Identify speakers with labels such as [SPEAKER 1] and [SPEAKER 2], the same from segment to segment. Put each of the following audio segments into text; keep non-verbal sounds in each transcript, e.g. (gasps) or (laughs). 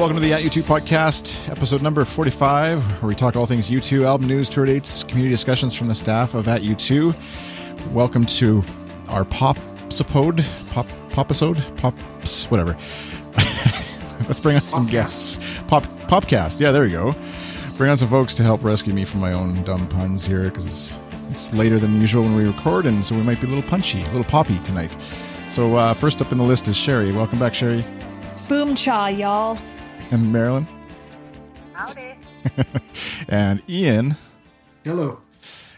[SPEAKER 1] Hello, welcome to the At U2 podcast, episode number 45, where we talk all things U2, album news, tour dates, community discussions from the staff of At U2. Welcome to our pop episode, pop popisode, pops, whatever. (laughs) Let's bring on some guests. Pop popcast, yeah, there you go. Bring on some folks to help rescue me from my own dumb puns here because it's, it's later than usual when we record, and so we might be a little punchy, a little poppy tonight. So uh, first up in the list is Sherry. Welcome back, Sherry.
[SPEAKER 2] Boom cha, y'all.
[SPEAKER 1] And Marylinn.
[SPEAKER 3] Howdy.
[SPEAKER 1] and Ian.
[SPEAKER 4] Hello.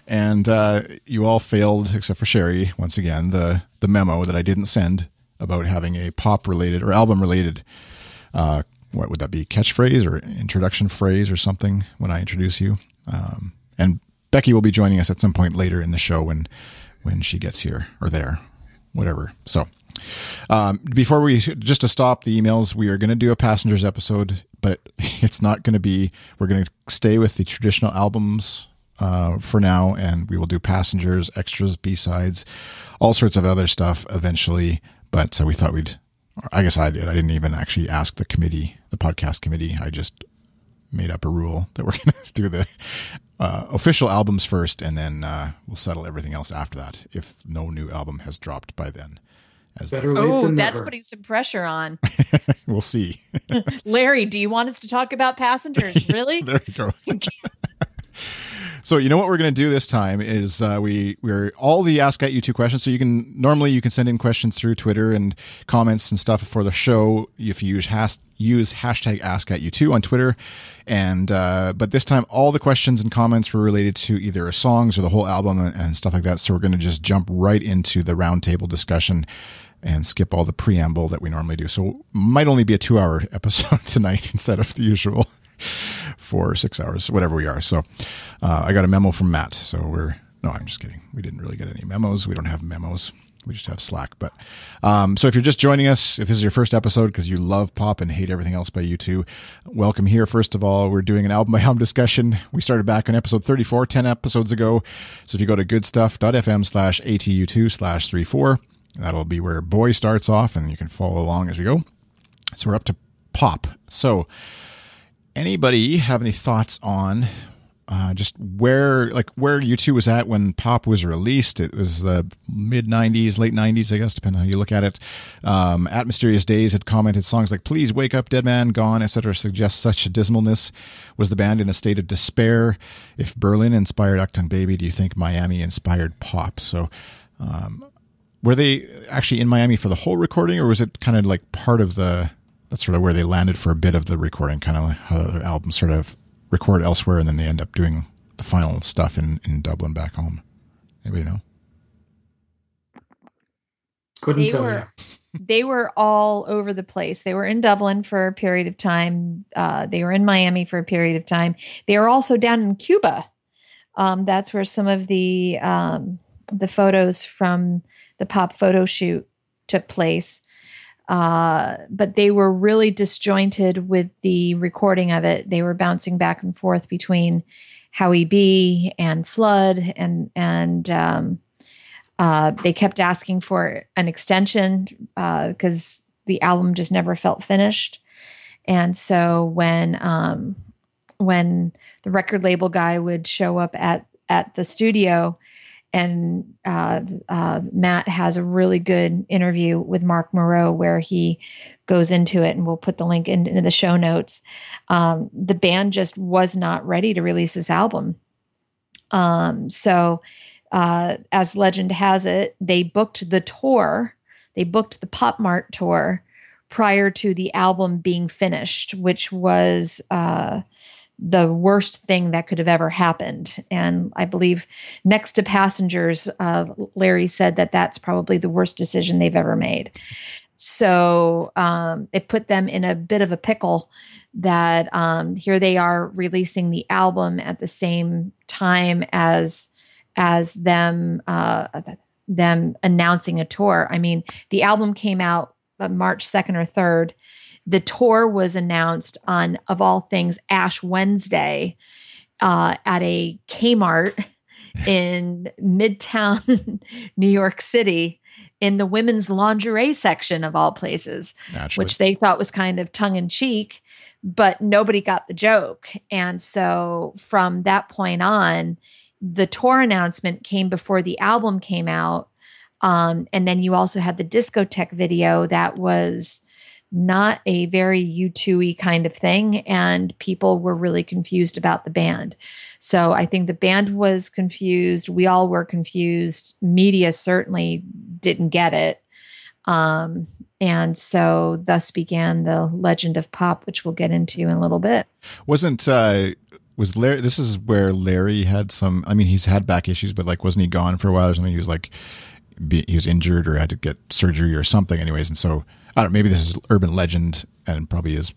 [SPEAKER 1] And uh, you all failed, except for Sherry, once again, the, the memo that I didn't send about having a pop related or album related, uh, what would that be, catchphrase or introduction phrase or something when I introduce you. Um, and Becky will be joining us at some point later in the show when when she gets here or there, whatever. So um, before we just to stop the emails, we are going to do a passengers episode, but (laughs) it's not going to be. We're going to stay with the traditional albums uh, for now, and we will do passengers, extras, B sides, all sorts of other stuff eventually. But uh, we thought we'd. I guess I did. I didn't even actually ask the committee, the podcast committee. I just made up a rule that we're (laughs) going to do the uh, official albums first, and then uh, we'll settle everything else after that. If no new album has dropped by then.
[SPEAKER 4] As Better late
[SPEAKER 2] oh,
[SPEAKER 4] than
[SPEAKER 2] that's
[SPEAKER 4] never.
[SPEAKER 2] putting some pressure on. (laughs)
[SPEAKER 1] we'll see. (laughs)
[SPEAKER 2] Larry, do you want us to talk about passengers? (laughs) Really?
[SPEAKER 1] there you go. so you know what we're going to do this time is uh, we we're all the ask at U2 questions. So you can normally you can send in questions through Twitter and comments and stuff for the show if you use has, use hashtag ask at U2 on Twitter. And uh, but this time all the questions and comments were related to either songs or the whole album and, and stuff like that. So we're going to just jump right into the roundtable discussion and skip all the preamble that we normally do. So might only be a two hour (laughs) episode tonight instead of the usual (laughs) four or six hours, whatever we are. So uh, I got a memo from Matt. So we're no, I'm just kidding. We didn't really get any memos. We don't have memos. We just have Slack. But um, so if you're just joining us, if this is your first episode because you love pop and hate everything else by U2, welcome here. First of all, we're doing an album by album discussion. We started back on episode 34, 10 episodes ago. So if you go to goodstuff.fm slash ATU2 slash 34, that'll be where Boy starts off and you can follow along as we go. So we're up to pop. So anybody have any thoughts on uh, just where like where U2 was at when pop was released it was the mid 90s late 90s i guess depending on how you look at it um, at mysterious days had commented songs like please wake up dead man gone etc suggest such a dismalness was the band in a state of despair if berlin inspired Achtung baby do you think miami inspired pop so um, were they actually in miami for the whole recording or was it kind of like part of the that's sort of where they landed for a bit of the recording, kind of like how the album sort of record elsewhere, and then they end up doing the final stuff in, in Dublin back home. Anybody know?
[SPEAKER 4] Couldn't
[SPEAKER 2] They
[SPEAKER 4] tell
[SPEAKER 2] were-
[SPEAKER 4] you.
[SPEAKER 2] they were all over the place. They were in Dublin for a period of time. Uh, they were in Miami for a period of time. They were also down in Cuba. Um, that's where some of the um, the photos from the pop photo shoot took place. Uh, but they were really disjointed with the recording of it. They were bouncing back and forth between Howie B and Flood, and and um, uh, they kept asking for an extension because the album just never felt finished. And so when um, when the record label guy would show up at at the studio, and uh, uh, Matt has a really good interview with Marc Marot where he goes into it, and we'll put the link in, into the show notes. Um, the band just was not ready to release this album, um, so uh, as legend has it, they booked the tour, they booked the Pop Mart tour prior to the album being finished, which was uh, the worst thing that could have ever happened. And I believe next to Passengers, uh, Larry said that that's probably the worst decision they've ever made. So um, it put them in a bit of a pickle that um, here they are releasing the album at the same time as as them uh, them announcing a tour. I mean, the album came out uh, March second or third. The tour was announced on, of all things, Ash Wednesday uh, at a Kmart (laughs) in Midtown, (laughs) New York City, in the women's lingerie section of all places,
[SPEAKER 1] Naturally.
[SPEAKER 2] which they thought was kind of tongue in cheek, but nobody got the joke. And so from that point on, the tour announcement came before the album came out. Um, and then you also had the discotheque video that was not a very U2y kind of thing. And people were really confused about the band. So I think the band was confused. We all were confused. Media certainly didn't get it. Um, and so thus began the legend of pop, which we'll get into in a little bit.
[SPEAKER 1] Wasn't uh was Larry this is where Larry had some I mean he's had back issues but like wasn't he gone for a while or something he was like be, he was injured or had to get surgery or something anyways and so I don't know maybe this is urban legend and probably is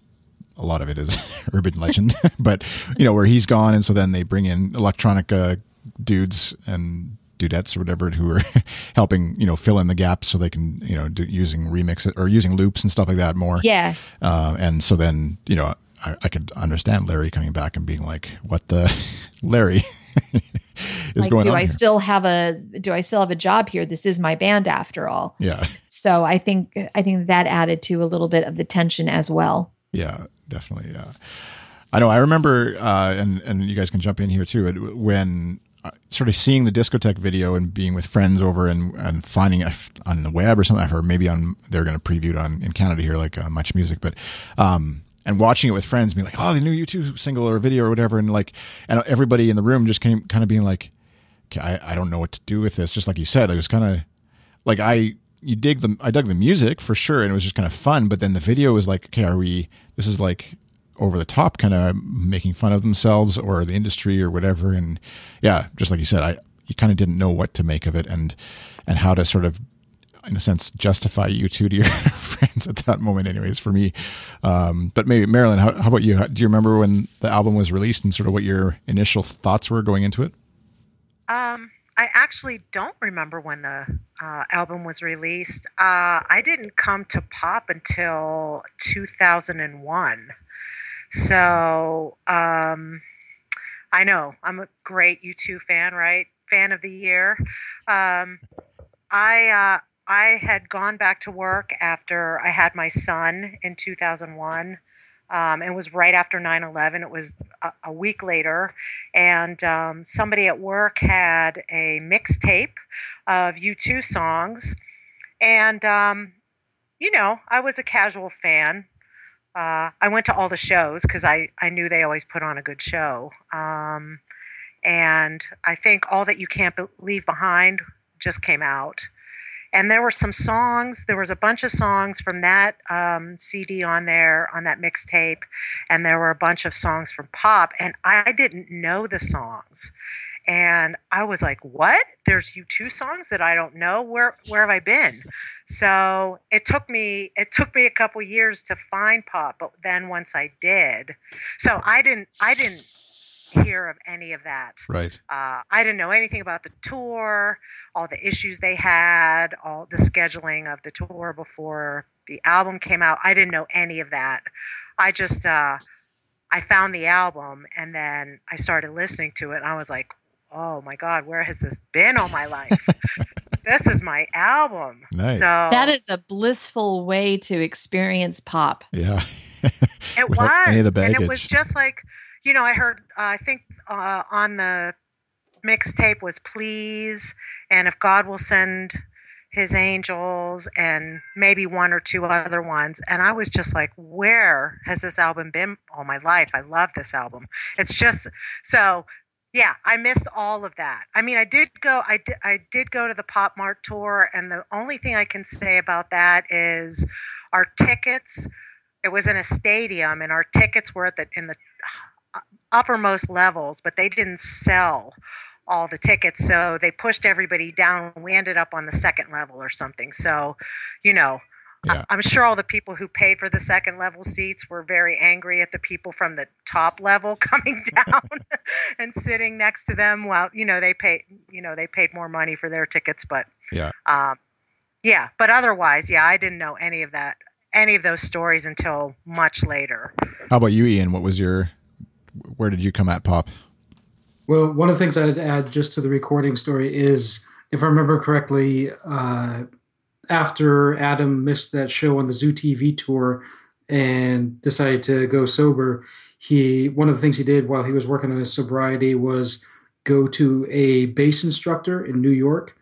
[SPEAKER 1] a lot of it is (laughs) urban legend (laughs) but you know where he's gone and so then they bring in electronic uh, dudes and dudettes or whatever who are (laughs) helping you know fill in the gaps so they can you know do, using remix or using loops and stuff like that more
[SPEAKER 2] Yeah.
[SPEAKER 1] uh, and so then, you know, I, I could understand Larry coming back and being like, "What the, Larry is
[SPEAKER 2] like,
[SPEAKER 1] going
[SPEAKER 2] do
[SPEAKER 1] on?"
[SPEAKER 2] I
[SPEAKER 1] here?"
[SPEAKER 2] still have a do I still have a job here? This is my band after all.
[SPEAKER 1] yeah,
[SPEAKER 2] So I think I think that added to a little bit of the tension as well.
[SPEAKER 1] yeah, definitely. Yeah, I know. I remember, uh, and and you guys can jump in here too. When uh, sort of seeing the discotheque video and being with friends over and and finding it on the web or something, or maybe on they're going to preview it on in Canada here, like uh, Much Music, but. um and watching it with friends, being like, "Oh, the new U2 single or video or whatever," and like, and everybody in the room just came, kind of being like, okay, I, I don't know what to do with this. Just like you said, it was kind of like I you dig the I dug the music for sure, and it was just kind of fun. But then the video was like, okay, are we? This is like over the top, kind of making fun of themselves or the industry or whatever. And yeah, just like you said, I you kind of didn't know what to make of it and and how to sort of in a sense justify U2 to your (laughs) friends at that moment anyways for me um, but maybe Marylinn how, how about you do you remember when the album was released and sort of what your initial thoughts were going into it
[SPEAKER 3] Um, I actually don't remember when the uh, album was released. Uh, I didn't come to pop until 2001. So um, I know I'm a great U2 fan, right? Fan of the year. Um, I uh, I had gone back to work after I had my son in 2001. Um, it was right after 9/11. It was a, a week later, and um, somebody at work had a mixtape of U2 songs, and um, you know, I was a casual fan. Uh, I went to all the shows because I, I knew they always put on a good show. Um, and I think All That You Can't Leave Behind just came out. And there were some songs, there was a bunch of songs from that um, CD on there, on that mixtape. And there were a bunch of songs from Pop. And I didn't know the songs. And I was like, what? There's U2 songs that I don't know? Where, where have I been? So it took me it took me a couple years to find pop, but then once I did, so I didn't I didn't hear of any of that.
[SPEAKER 1] right
[SPEAKER 3] Uh, I didn't know anything about the tour, all the issues they had, all the scheduling of the tour before the album came out. I didn't know any of that. I just uh, I found the album and then I started listening to it and I was like, oh my god, where has this been all my life? (laughs) this is my album.
[SPEAKER 1] Nice.
[SPEAKER 3] So
[SPEAKER 2] That is a blissful way to experience pop.
[SPEAKER 1] yeah (laughs)
[SPEAKER 3] It was,
[SPEAKER 1] any of the
[SPEAKER 3] and it was just like, you know, I heard. Uh, I think uh, on the mixtape was "Please" and "If God Will Send His Angels" and maybe one or two other ones, and I was just like, where has this album been all my life? I love this album. It's just so. Yeah, I missed all of that. I mean, I did go. I did. I did go to the Pop Mart tour, and the only thing I can say about that is our tickets it was in a stadium and our tickets were at the in the uppermost levels but they didn't sell all the tickets so they pushed everybody down we ended up on the second level or something so you know
[SPEAKER 1] Yeah.
[SPEAKER 3] I, am sure all the people who paid for the second level seats were very angry at the people from the top level (laughs) coming down (laughs) and sitting next to them while you know they paid you know they paid more money for their tickets but
[SPEAKER 1] Yeah.
[SPEAKER 3] um, yeah but otherwise yeah i didn't know any of that any of those stories until much later
[SPEAKER 1] How about you, Ian? What was your where did you come at pop?
[SPEAKER 4] Well, one of the things I'd add just to the recording story is, if I remember correctly, uh, after Adam missed that show on the Zoo TV tour and decided to go sober, he one of the things he did while he was working on his sobriety was go to a bass instructor in New York,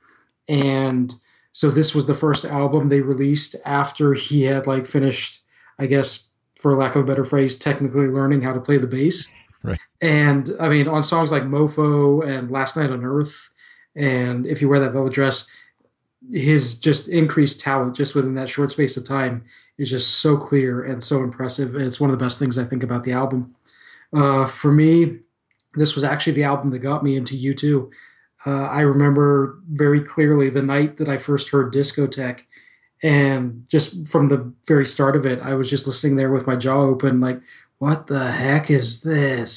[SPEAKER 4] and so this was the first album they released after he had like finished, I guess, for lack of a better phrase, technically learning how to play the bass.
[SPEAKER 1] Right.
[SPEAKER 4] And I mean, on songs like "Mofo" and "Last Night on Earth," and "If You Wear That Velvet Dress," his just increased talent just within that short space of time is just so clear and so impressive. It's one of the best things I think about the album. Uh, for me, this was actually the album that got me into U2. Uh, I remember very clearly the night that I first heard Discotheque, and just from the very start of it, I was just listening there with my jaw open, like, "What the heck is this?"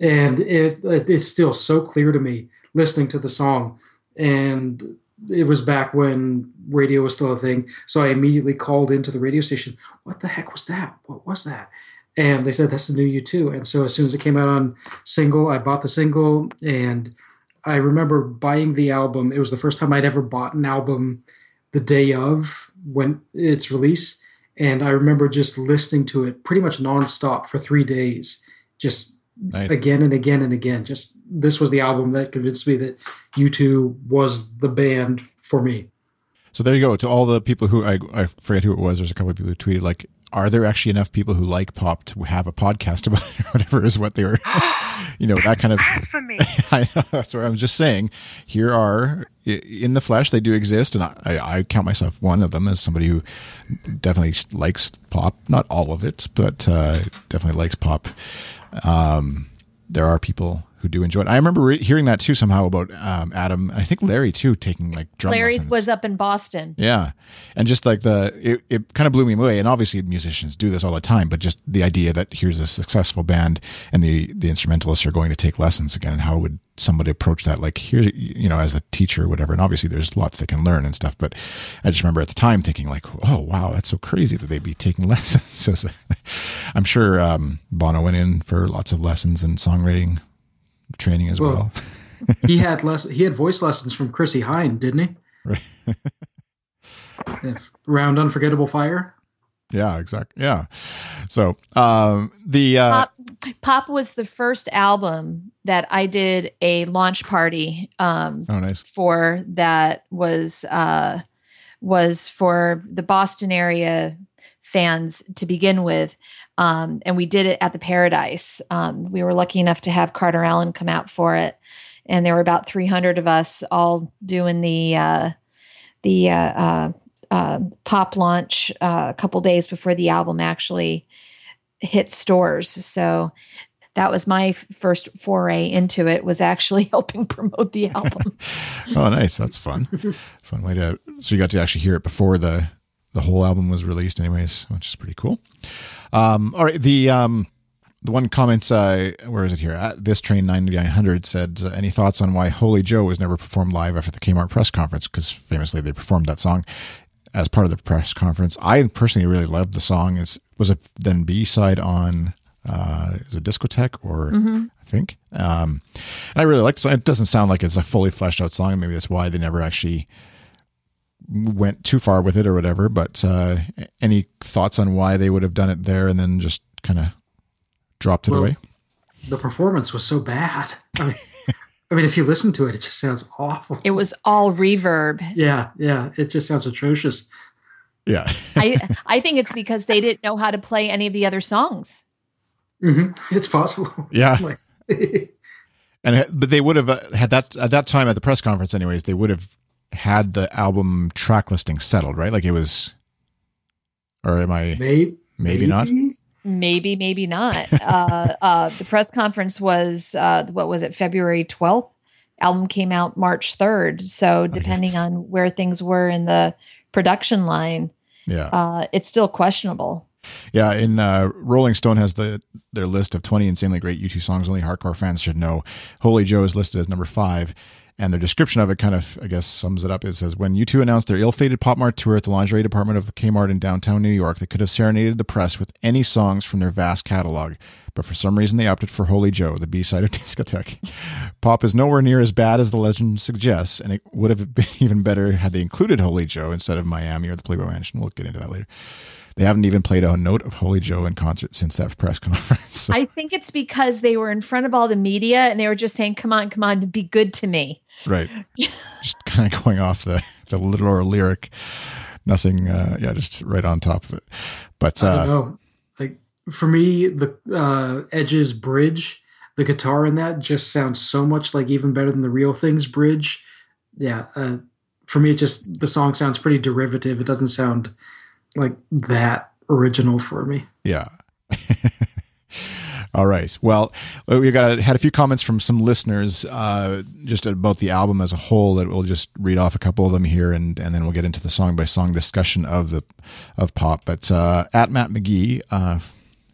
[SPEAKER 4] And it, it it's still so clear to me listening to the song, and it was back when radio was still a thing. So I immediately called into the radio station. What the heck was that? What was that? And they said that's the new U2. And so as soon as it came out on single, I bought the single and I remember buying the album. It was the first time I'd ever bought an album the day of when its release. And I remember just listening to it pretty much nonstop for three days, just nice. again and again and again. Just this was the album that convinced me that U2 was the band for me.
[SPEAKER 1] So there you go. To all the people who I, I forget who it was. There's a couple of people who tweeted like, "Are there actually enough people who like pop to have a podcast (laughs) about it or whatever?" Is what they were, (gasps) you know, that kind of
[SPEAKER 3] blasphemy. (laughs)
[SPEAKER 1] I know. That's what I'm just saying. Here are in the flesh. They do exist, and I, I count myself one of them as somebody who definitely likes pop. Not all of it, but uh, definitely likes pop. Um, there are people who do enjoy it. I remember re- hearing that too somehow about um, Adam. I think Larry too taking like drum.
[SPEAKER 2] Larry
[SPEAKER 1] lessons.
[SPEAKER 2] was up in Boston.
[SPEAKER 1] Yeah, and just like the it, it kind of blew me away. And obviously musicians do this all the time, but just the idea that here's a successful band and the the instrumentalists are going to take lessons again, and how would somebody approach that? Like here's you know as a teacher or whatever. And obviously there's lots they can learn and stuff. But I just remember at the time thinking like, oh wow, that's so crazy that they'd be taking (laughs) lessons. I'm sure um, Bono went in for lots of lessons and songwriting training as well.
[SPEAKER 4] well. he had less. He had voice lessons from Chrissie Hynde, didn't he?
[SPEAKER 1] Right. (laughs)
[SPEAKER 4] Round Unforgettable Fire.
[SPEAKER 1] Yeah, exactly. Yeah. So um, the uh,
[SPEAKER 2] Pop, Pop was the first album that I did a launch party. Um,
[SPEAKER 1] oh, nice.
[SPEAKER 2] For that was uh, was for the Boston area fans to begin with. Um, and we did it at the Paradise. Um, we were lucky enough to have Carter Alan come out for it, and there were about 300 of us all doing the uh, the uh, uh, uh pop launch uh, a couple days before the album actually hit stores. So that was my first foray into it was actually (laughs) helping promote the (laughs) album.
[SPEAKER 1] oh, nice. That's fun. fun way to, so you got to actually hear it before the, the whole album was released, anyways, which is pretty cool. Um, all right, the um, the one comment, uh, where is it here? At this train ninety nine hundred said, uh, "Any thoughts on why Holy Joe was never performed live after the Kmart press conference? Because famously they performed that song as part of the press conference. I personally really loved the song. It was a then B side on uh, is it discotheque or mm-hmm. I think. Um, and I really liked it. It doesn't sound like it's a fully fleshed out song. Maybe that's why they never actually went too far with it or whatever. But uh, any thoughts on why they would have done it there and then just kind of dropped it well, away?
[SPEAKER 4] The performance was so bad. I mean, I mean, if you listen to it, it just sounds awful.
[SPEAKER 2] It was all reverb.
[SPEAKER 4] Yeah, yeah, it just sounds atrocious.
[SPEAKER 1] Yeah,
[SPEAKER 2] I I think it's because they didn't know how to play any of the other songs.
[SPEAKER 4] Mm-hmm. It's possible.
[SPEAKER 1] Yeah. (laughs) (laughs) and but they would have uh, had that at that time at the press conference, anyways. They would have had the album track listing settled, right? Like it was, or am I
[SPEAKER 4] maybe
[SPEAKER 1] maybe, not?
[SPEAKER 2] Maybe maybe not. (laughs) uh, uh, the press conference was uh, what was it? February twelfth. Album came out March third. So depending oh, yes. on where things were in the production line,
[SPEAKER 1] yeah,
[SPEAKER 2] uh, it's still questionable.
[SPEAKER 1] Yeah, in uh, Rolling Stone has the their list of 20 insanely great U2 songs only hardcore fans should know. Holy Joe is listed as number five, And their description of it kind of, I guess, sums it up. It says, When U2 announced their ill fated Pop Mart tour at the lingerie department of Kmart in downtown New York, they could have serenaded the press with any songs from their vast catalog. But for some reason, they opted for Holy Joe, the B side of (laughs) Discotheque. Pop is nowhere near as bad as the legend suggests, and it would have been (laughs) even better had they included Holy Joe instead of Miami or the Playboy Mansion. We'll get into that later. They haven't even played a note of Holy Joe in concert since that press (laughs) conference. So,
[SPEAKER 2] I think it's because they were in front of all the media and they were just saying, "Come on, come on, be good to me."
[SPEAKER 1] Right. just kind of (laughs) going off the, the literal lyric. Nothing, uh, yeah, just right on top of it. But
[SPEAKER 4] I don't
[SPEAKER 1] uh,
[SPEAKER 4] know. Like for me, the uh, Edge's bridge, the guitar in that just sounds so much like even better than the Real Things bridge. Yeah, uh, for me, it just the song sounds pretty derivative. It doesn't sound like that original for me.
[SPEAKER 1] Yeah. (laughs) All right. Well, we got had a few comments from some listeners uh, just about the album as a whole. That we'll just read off a couple of them here, and and then we'll get into the song by song discussion of the of pop. But uh, at Matt McGee, uh,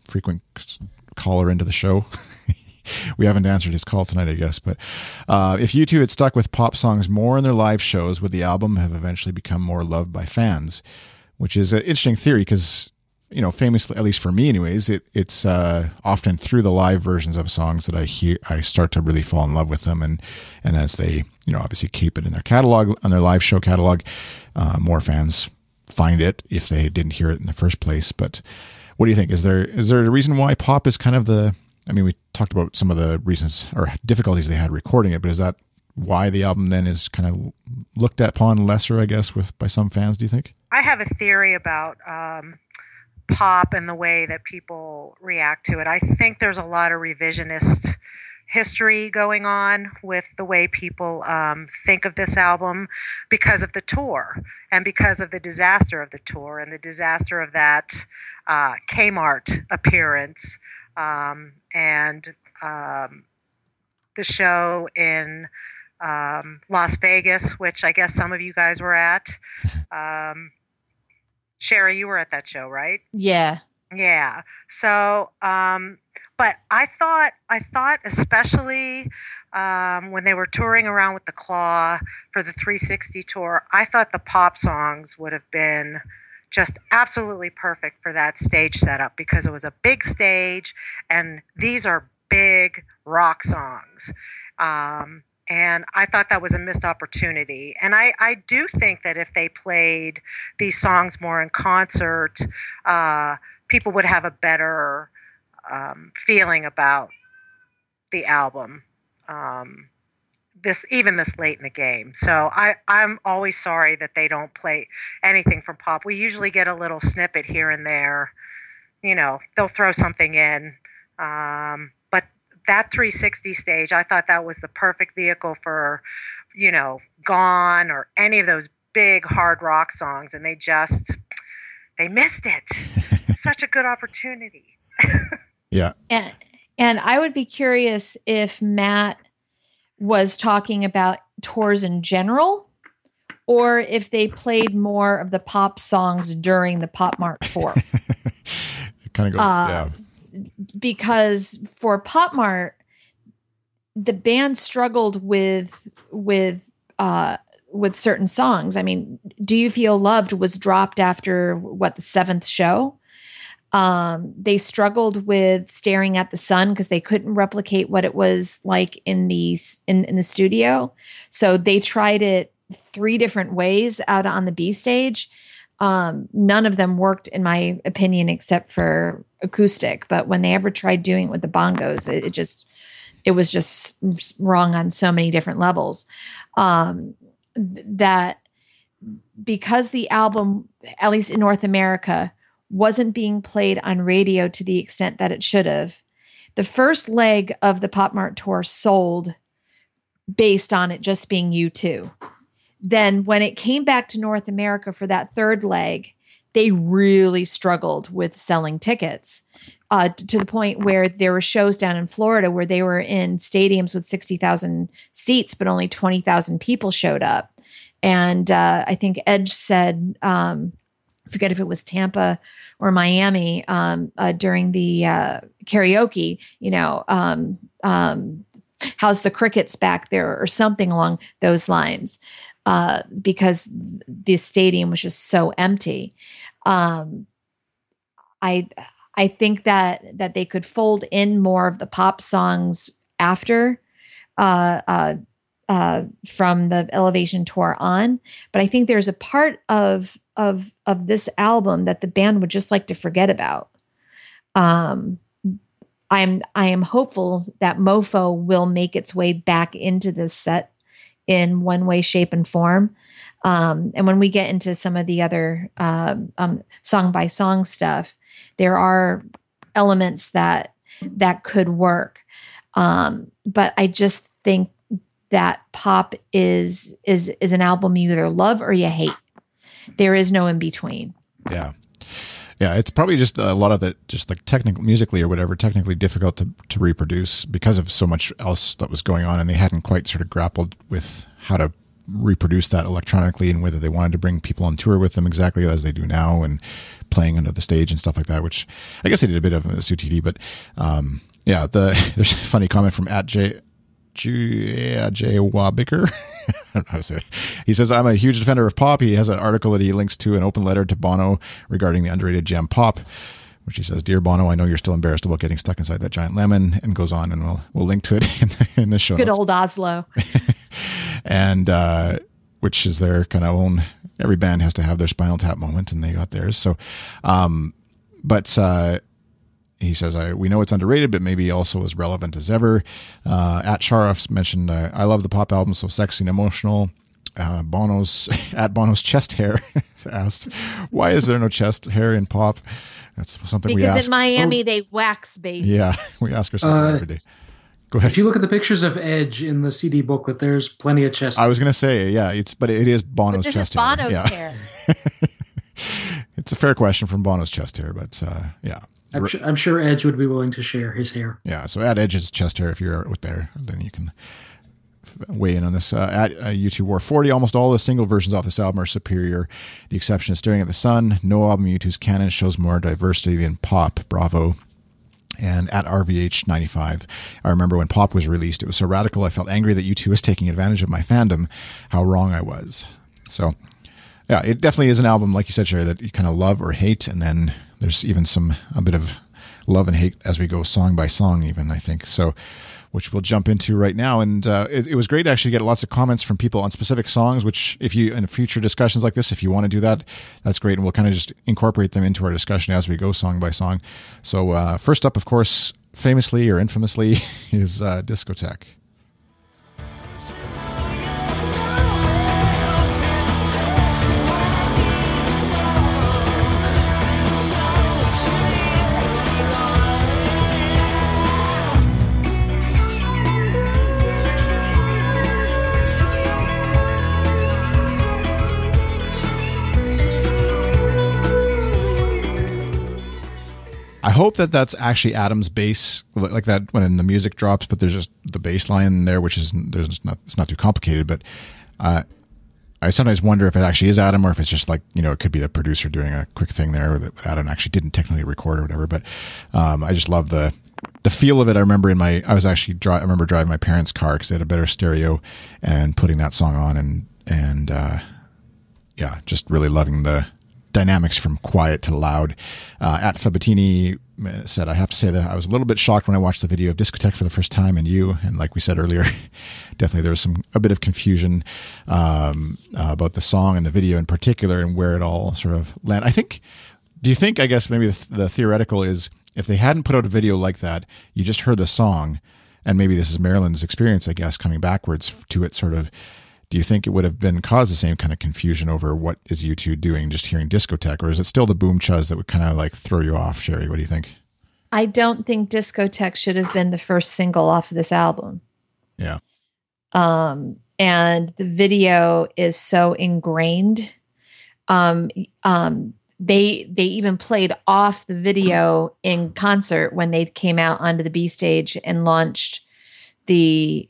[SPEAKER 1] frequent caller into the show. (laughs) we haven't answered his call tonight, I guess. But uh, if U2 had stuck with pop songs more in their live shows, would the album have eventually become more loved by fans? Which is an interesting theory because you know, famously, at least for me, anyways, it it's uh, often through the live versions of songs that I hear, I start to really fall in love with them, and and as they, you know, obviously keep it in their catalog, on their live show catalog, uh, more fans find it if they didn't hear it in the first place. But what do you think? Is there is there a reason why pop is kind of the? I mean, we talked about some of the reasons or difficulties they had recording it, but is that why the album then is kind of looked at upon lesser, I guess, with by some fans? Do you think?
[SPEAKER 3] I have a theory about um, pop and the way that people react to it. I think there's a lot of revisionist history going on with the way people um, think of this album because of the tour and because of the disaster of the tour and the disaster of that uh, Kmart appearance um, and um, the show in um, Las Vegas, which I guess some of you guys were at. Sherry, you were at that show, right?
[SPEAKER 2] Yeah.
[SPEAKER 3] Yeah. So, um, but I thought, I thought, especially um, when they were touring around with the Claw for the 360 tour, I thought the pop songs would have been just absolutely perfect for that stage setup because it was a big stage and these are big rock songs. Um, and I thought that was a missed opportunity. And I, I do think that if they played these songs more in concert, uh, people would have a better um, feeling about the album. Um, this even this late in the game. So I, I'm always sorry that they don't play anything from pop. We usually get a little snippet here and there. You know, they'll throw something in. Um, that 360 stage, I thought that was the perfect vehicle for, you know, Gone or any of those big hard rock songs, and they just they missed it. (laughs) Such a good opportunity. (laughs)
[SPEAKER 1] Yeah.
[SPEAKER 2] And and I would be curious if Matt was talking about tours in general or if they played more of the pop songs during the Pop Mart tour.
[SPEAKER 1] it (laughs) kind of goes,
[SPEAKER 2] Uh,
[SPEAKER 1] yeah.
[SPEAKER 2] Because for Pop Mart, the band struggled with with uh with certain songs. I mean, Do You Feel Loved was dropped after what the seventh show. Um, they struggled with staring at the sun because they couldn't replicate what it was like in the in, in the studio. So they tried it three different ways out on the B stage. Um, none of them worked, in my opinion, except for acoustic. But when they ever tried doing it with the bongos, it, it just it was just wrong on so many different levels. Um, th- that because the album, at least in North America, wasn't being played on radio to the extent that it should have. The first leg of the Pop Mart tour sold based on it just being U2. Then, when it came back to North America for that third leg, they really struggled with selling tickets uh, to the point where there were shows down in Florida where they were in stadiums with 60,000 seats, but only 20,000 people showed up. And uh, I think Edge said, um, forget if it was Tampa or Miami um, uh, during the uh, karaoke, you know, um, um, how's the crickets back there or something along those lines uh, because the stadium was just so empty um, i i think that that they could fold in more of the pop songs after uh, uh, uh, from the Elevation tour on. But I think there's a part of of of this album that the band would just like to forget about. Um, I'm I am hopeful that Mofo will make its way back into this set in one way, shape, and form. Um, and when we get into some of the other uh, um, song by song stuff, there are elements that that could work. Um, but I just think that pop is is is an album you either love or you hate. There is no in between.
[SPEAKER 1] Yeah. Yeah, it's probably just a lot of it, just like technical, musically or whatever, technically difficult to, to reproduce because of so much else that was going on, and they hadn't quite sort of grappled with how to reproduce that electronically and whether they wanted to bring people on tour with them exactly as they do now and playing under the stage and stuff like that. Which I guess they did a bit of a Zoo TV, but um, yeah, the (laughs) there's a funny comment from at J J, J Wabicker. (laughs) I don't know how to say it. He says, I'm a huge defender of pop. He has an article that he links to an open letter to Bono regarding the underrated gem pop, which he says, Dear Bono, I know you're still embarrassed about getting stuck inside that giant lemon, and goes on, and we'll, we'll link to it (laughs) in the, in the show
[SPEAKER 2] Good
[SPEAKER 1] notes.
[SPEAKER 2] old Oslo. (laughs)
[SPEAKER 1] and, uh, which is their kind of own, every band has to have their spinal tap moment, and they got theirs. So, um, but, uh, he says, I, we know it's underrated, but maybe also as relevant as ever. Uh, at Sharoff's mentioned, uh, I love the pop album, so sexy and emotional. Uh, Bono's (laughs) at Bono's chest hair (laughs) asked, "Why is there no chest hair in pop?" That's something we
[SPEAKER 2] Because
[SPEAKER 1] ask.
[SPEAKER 2] in Miami they wax, baby.
[SPEAKER 1] yeah, (laughs) we ask ourselves
[SPEAKER 4] Uh,
[SPEAKER 1] every day. Go ahead.
[SPEAKER 4] If you look at the pictures of Edge in the CD booklet, there's plenty of chest.
[SPEAKER 1] I was gonna say, yeah, it's but it is Bono's
[SPEAKER 2] But this is
[SPEAKER 1] chest hair.
[SPEAKER 2] Bono's
[SPEAKER 1] yeah. It's a fair question from Bono's chest hair, but uh, yeah,
[SPEAKER 4] I'm, sure, I'm sure Edge would be willing to share his hair.
[SPEAKER 1] Yeah, so at Edge's chest hair, if you're with there, then you can weigh in on this. Uh, at uh, U2 War 40, almost all the single versions off this album are superior. The exception is Staring at the Sun. No album in U2's canon shows more diversity than pop. Bravo. And at RVH 95, I remember when Pop was released, it was so radical, I felt angry that U2 was taking advantage of my fandom. How wrong I was. So, yeah, it definitely is an album, like you said, Sherry, that you kind of love or hate. And then there's even some, a bit of love and hate as we go song by song, even, I think. So, which we'll jump into right now. And uh, it, it was great to actually get lots of comments from people on specific songs, which, if you, in future discussions like this, if you want to do that, that's great. And we'll kind of just incorporate them into our discussion as we go song by song. So, uh, first up, of course, famously or infamously, (laughs) is uh, Discotheque. I hope that that's actually Adam's bass, like that when the music drops, but there's just the bass line there, which is there's not it's not too complicated. But uh, I sometimes wonder if it actually is Adam or if it's just like you know it could be the producer doing a quick thing there that Adam actually didn't technically record or whatever. But um, I just love the the feel of it. I remember in my I was actually dri- I remember driving my parents' car because they had a better stereo and putting that song on and and uh, yeah, just really loving the dynamics from quiet to loud. Uh, at Fabatini said, I have to say that I was a little bit shocked when I watched the video of Discotheque for the first time and you. And like we said earlier, (laughs) definitely there was some, a bit of confusion, um, uh, about the song and the video in particular and where it all sort of landed. I think, do you think, I guess maybe the, the theoretical is if they hadn't put out a video like that, you just heard the song and maybe this is Marylinn's experience, I guess, coming backwards to it sort of, do you think it would have been caused the same kind of confusion over what is U2 doing just hearing discotheque or is it still the boom chuzz that would kind of like throw you off sherry what do you think
[SPEAKER 2] I don't think Discotheque should have been the first single off of this album.
[SPEAKER 1] yeah
[SPEAKER 2] um, and the video is so ingrained. Um, um, they they even played off the video in concert when they came out onto the B stage and launched the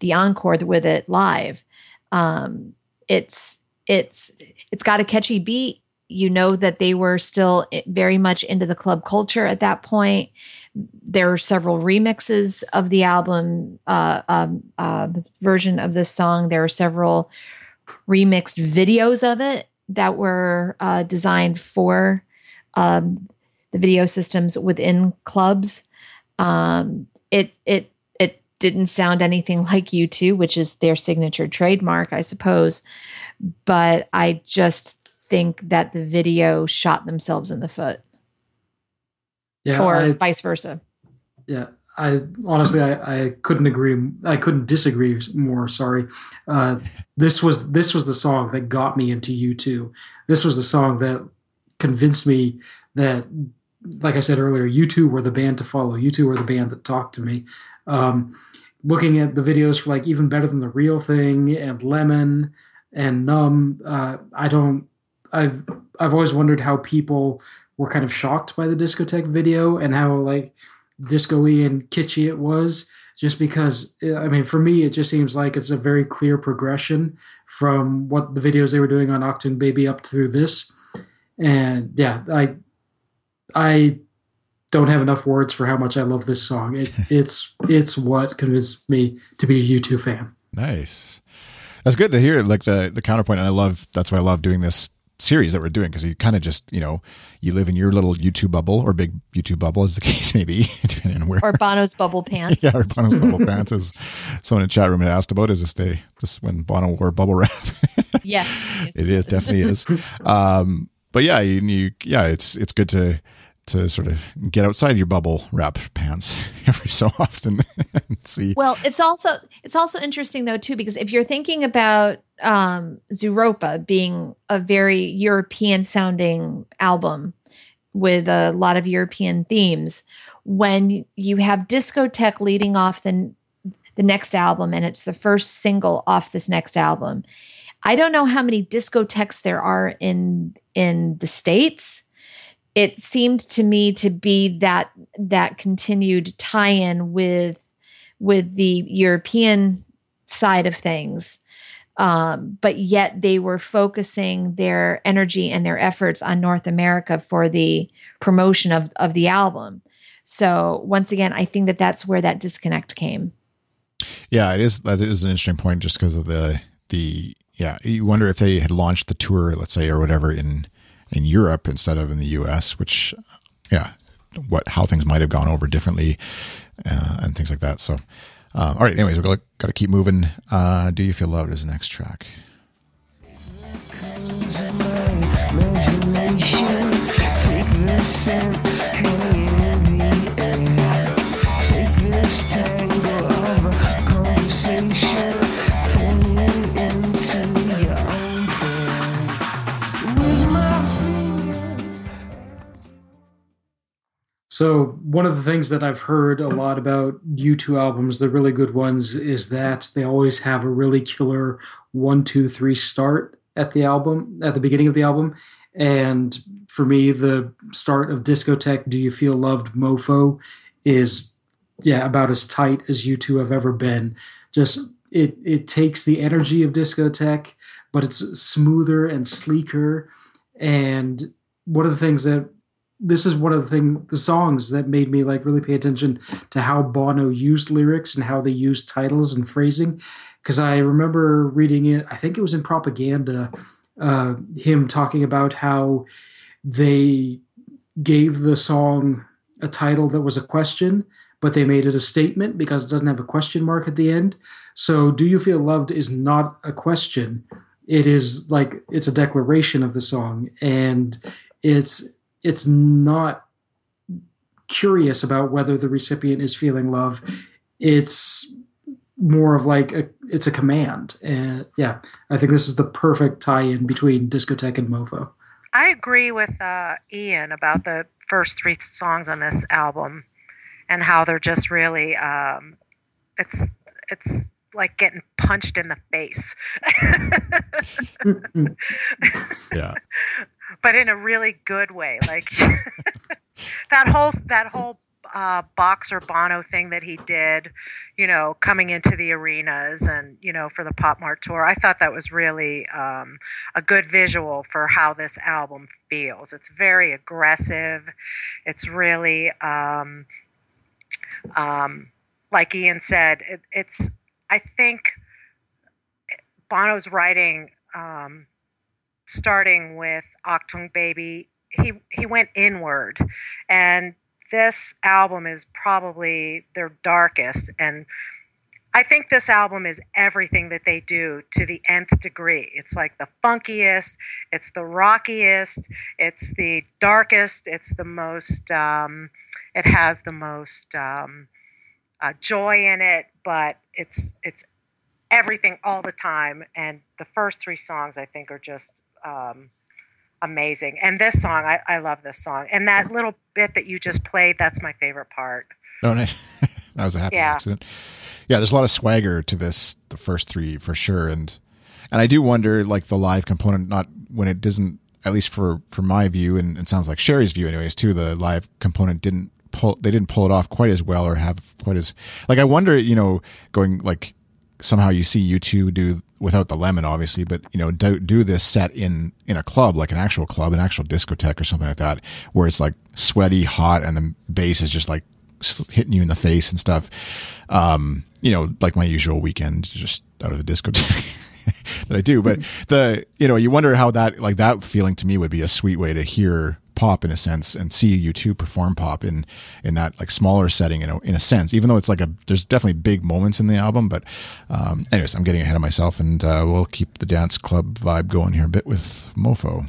[SPEAKER 2] the encore with it live. Um, it's it's it's got a catchy beat. You know that they were still very much into the club culture at that point. there are several remixes of the album uh, um, uh, version of this song. There are several remixed videos of it that were uh, designed for um, the video systems within clubs. Um, it it didn't sound anything (laughs) like U2, which is their signature trademark, I suppose. But I just think that the video shot themselves in the foot,
[SPEAKER 4] Yeah,
[SPEAKER 2] or
[SPEAKER 4] I,
[SPEAKER 2] vice versa.
[SPEAKER 4] yeah. I honestly, I, I couldn't agree. I couldn't disagree more. Sorry. Uh, this was this was the song that got me into U two. This was the song that convinced me that, like I said earlier, U two were the band to follow. U two were the band that talked to me. Um, looking at the videos for like even better than the real thing and Lemon and Numb, uh, I don't. I've I've always wondered how people were kind of shocked by the discotheque video and how like disco-y and kitschy it was just because i mean for me it just seems like it's a very clear progression from what the videos they were doing on Achtung Baby up through this and yeah i i don't have enough words for how much i love this song it, (laughs) it's it's what convinced me to be a u2 fan
[SPEAKER 1] Nice. That's good to hear. Like the the counterpoint, and I love. That's why I love doing this series that we're doing because you kind of just you know you live in your little U2 bubble or big U2 bubble, as the (laughs) case may be, (laughs) depending on where.
[SPEAKER 2] Or Bono's bubble pants.
[SPEAKER 1] yeah, or Bono's bubble pants, as someone in the chat room had asked about. Is this day this when Bono wore bubble wrap?
[SPEAKER 2] Yes, yes,
[SPEAKER 1] it is definitely is. Um, but yeah, you, you yeah, it's it's good to to sort of get outside your bubble wrap pants (laughs) every so often and see.
[SPEAKER 2] Well, it's also it's also interesting though too because if you're thinking about um, Zooropa being a very European sounding album with a lot of European themes, when you have discotheque leading off the the next album and it's the first single off this next album, I don't know how many discotheques there are in in the states it seemed to me to be that that continued tie-in with with the European side of things. Um, but yet they were focusing their energy and their efforts on North America for the promotion of of the album. So once again, I think that that's where that disconnect came.
[SPEAKER 1] Yeah, it is. That is an interesting point, just because of the the yeah. You wonder if they had launched the tour, let's say, or whatever in in Europe instead of in the U.S., which yeah, what how things might have gone over differently uh, and things like that. So, uh, all right. Anyways, we've got, to keep moving. Uh, Do you feel loved is the next track.
[SPEAKER 4] So one of the things that I've heard a lot about U2 albums, the really good ones, is that they always have a really killer one, two, three start at the album, at the beginning of the album. And for me, the start of Discotheque, Do You Feel Loved, Mofo, is yeah, about as tight as U2 have ever been. Just it it takes the energy of Discotheque, but it's smoother and sleeker. And one of the things that this is one of the thing the songs that made me like really pay attention to how Bono used lyrics and how they used titles and phrasing. Because I remember reading it, I think it was in propaganda, uh, him talking about how they gave the song a title that was a question, but they made it a statement because it doesn't have a question mark at the end. So, Do You Feel Loved is not a question. It is like it's a declaration of the song. And it's it's not curious about whether the recipient is feeling love. It's more of like a it's a command. And yeah, I think this is the perfect tie-in between discotheque and mofo.
[SPEAKER 3] I agree with uh, Ian about the first three songs on this album and how they're just really um, it's it's like getting punched in the face. (laughs) (laughs)
[SPEAKER 1] Yeah.
[SPEAKER 3] But in a really good way. Like (laughs) that whole that whole uh, boxer Bono thing that he did, you know, coming into the arenas and you know for the Pop Mart tour. I thought that was really um, a good visual for how this album feels. It's very aggressive. It's really um, um, like Ian said, it, it's I think Bono's writing, um, starting with Achtung Baby, he he went inward, and this album is probably their darkest and I think this album is everything that they do to the nth degree. It's like the funkiest, it's the rockiest, it's the darkest, it's the most, um, it has the most um, uh, joy in it, but it's it's everything all the time. And the first three songs I think are just um, amazing. And this song, I, I love this song. And that little bit that you just played, that's my favorite part.
[SPEAKER 1] Oh, nice. (laughs) that was a happy
[SPEAKER 3] Yeah.
[SPEAKER 1] accident. Yeah, there's a lot of swagger to this, the first three for sure, and and I do wonder, like the live component, not when it doesn't, at least for for my view, and it sounds like Sherry's view, anyways, too. The live component didn't pull, they didn't pull it off quite as well, or have quite as like I wonder, you know, going like somehow you see U2 do without the lemon, obviously, but you know, do do this set in in a club, like an actual club, an actual discotheque or something like that, where it's like sweaty, hot, and the bass is just like hitting you in the face and stuff. Um, you know, like my usual weekend, just out of the discotheque. (laughs) that I do, but the you know you wonder how that like that feeling to me would be a sweet way to hear pop in a sense and see U2 perform pop in in that like smaller setting in a, in a sense even though it's like a there's definitely big moments in the album but um anyways i'm getting ahead of myself and uh, we'll keep the dance club vibe going here a bit with mofo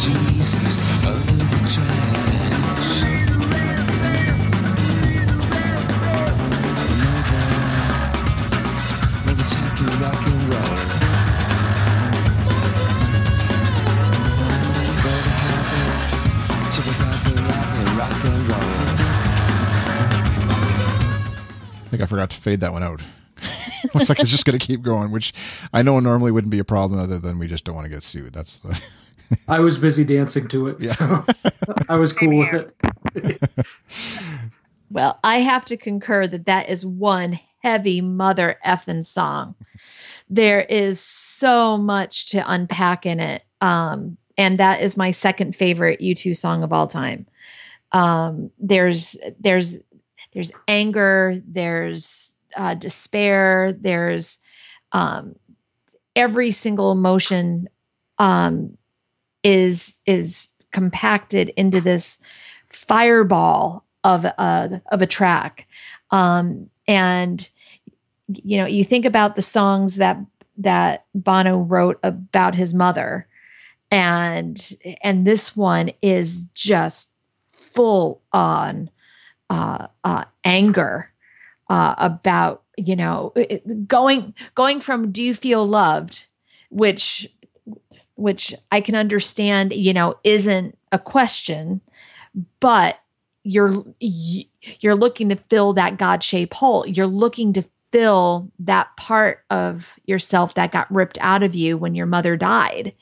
[SPEAKER 5] Jesus, under the to the God, the rock, rock and roll.
[SPEAKER 1] i think i forgot to fade that one out. (laughs) Looks like it's just going to keep going which i know normally wouldn't be a problem other than we just don't want to get sued. That's the
[SPEAKER 4] I was busy dancing to it, so I was cool with it. (laughs)
[SPEAKER 2] Well, I have to concur that that is one heavy mother effing song. There is so much to unpack in it. Um, and that is my second favorite U2 song of all time. Um, there's there's there's anger, there's uh, despair, there's um, every single emotion um, is is compacted into this fireball of a of a track. Um and you know you think about the songs that that Bono wrote about his mother and and this one is just full on uh, uh anger uh about you know going going from do you feel loved? which which I can understand, you know, isn't a question, but you're you're looking to fill that God-shaped hole. You're looking to fill that part of yourself that got ripped out of you when your mother died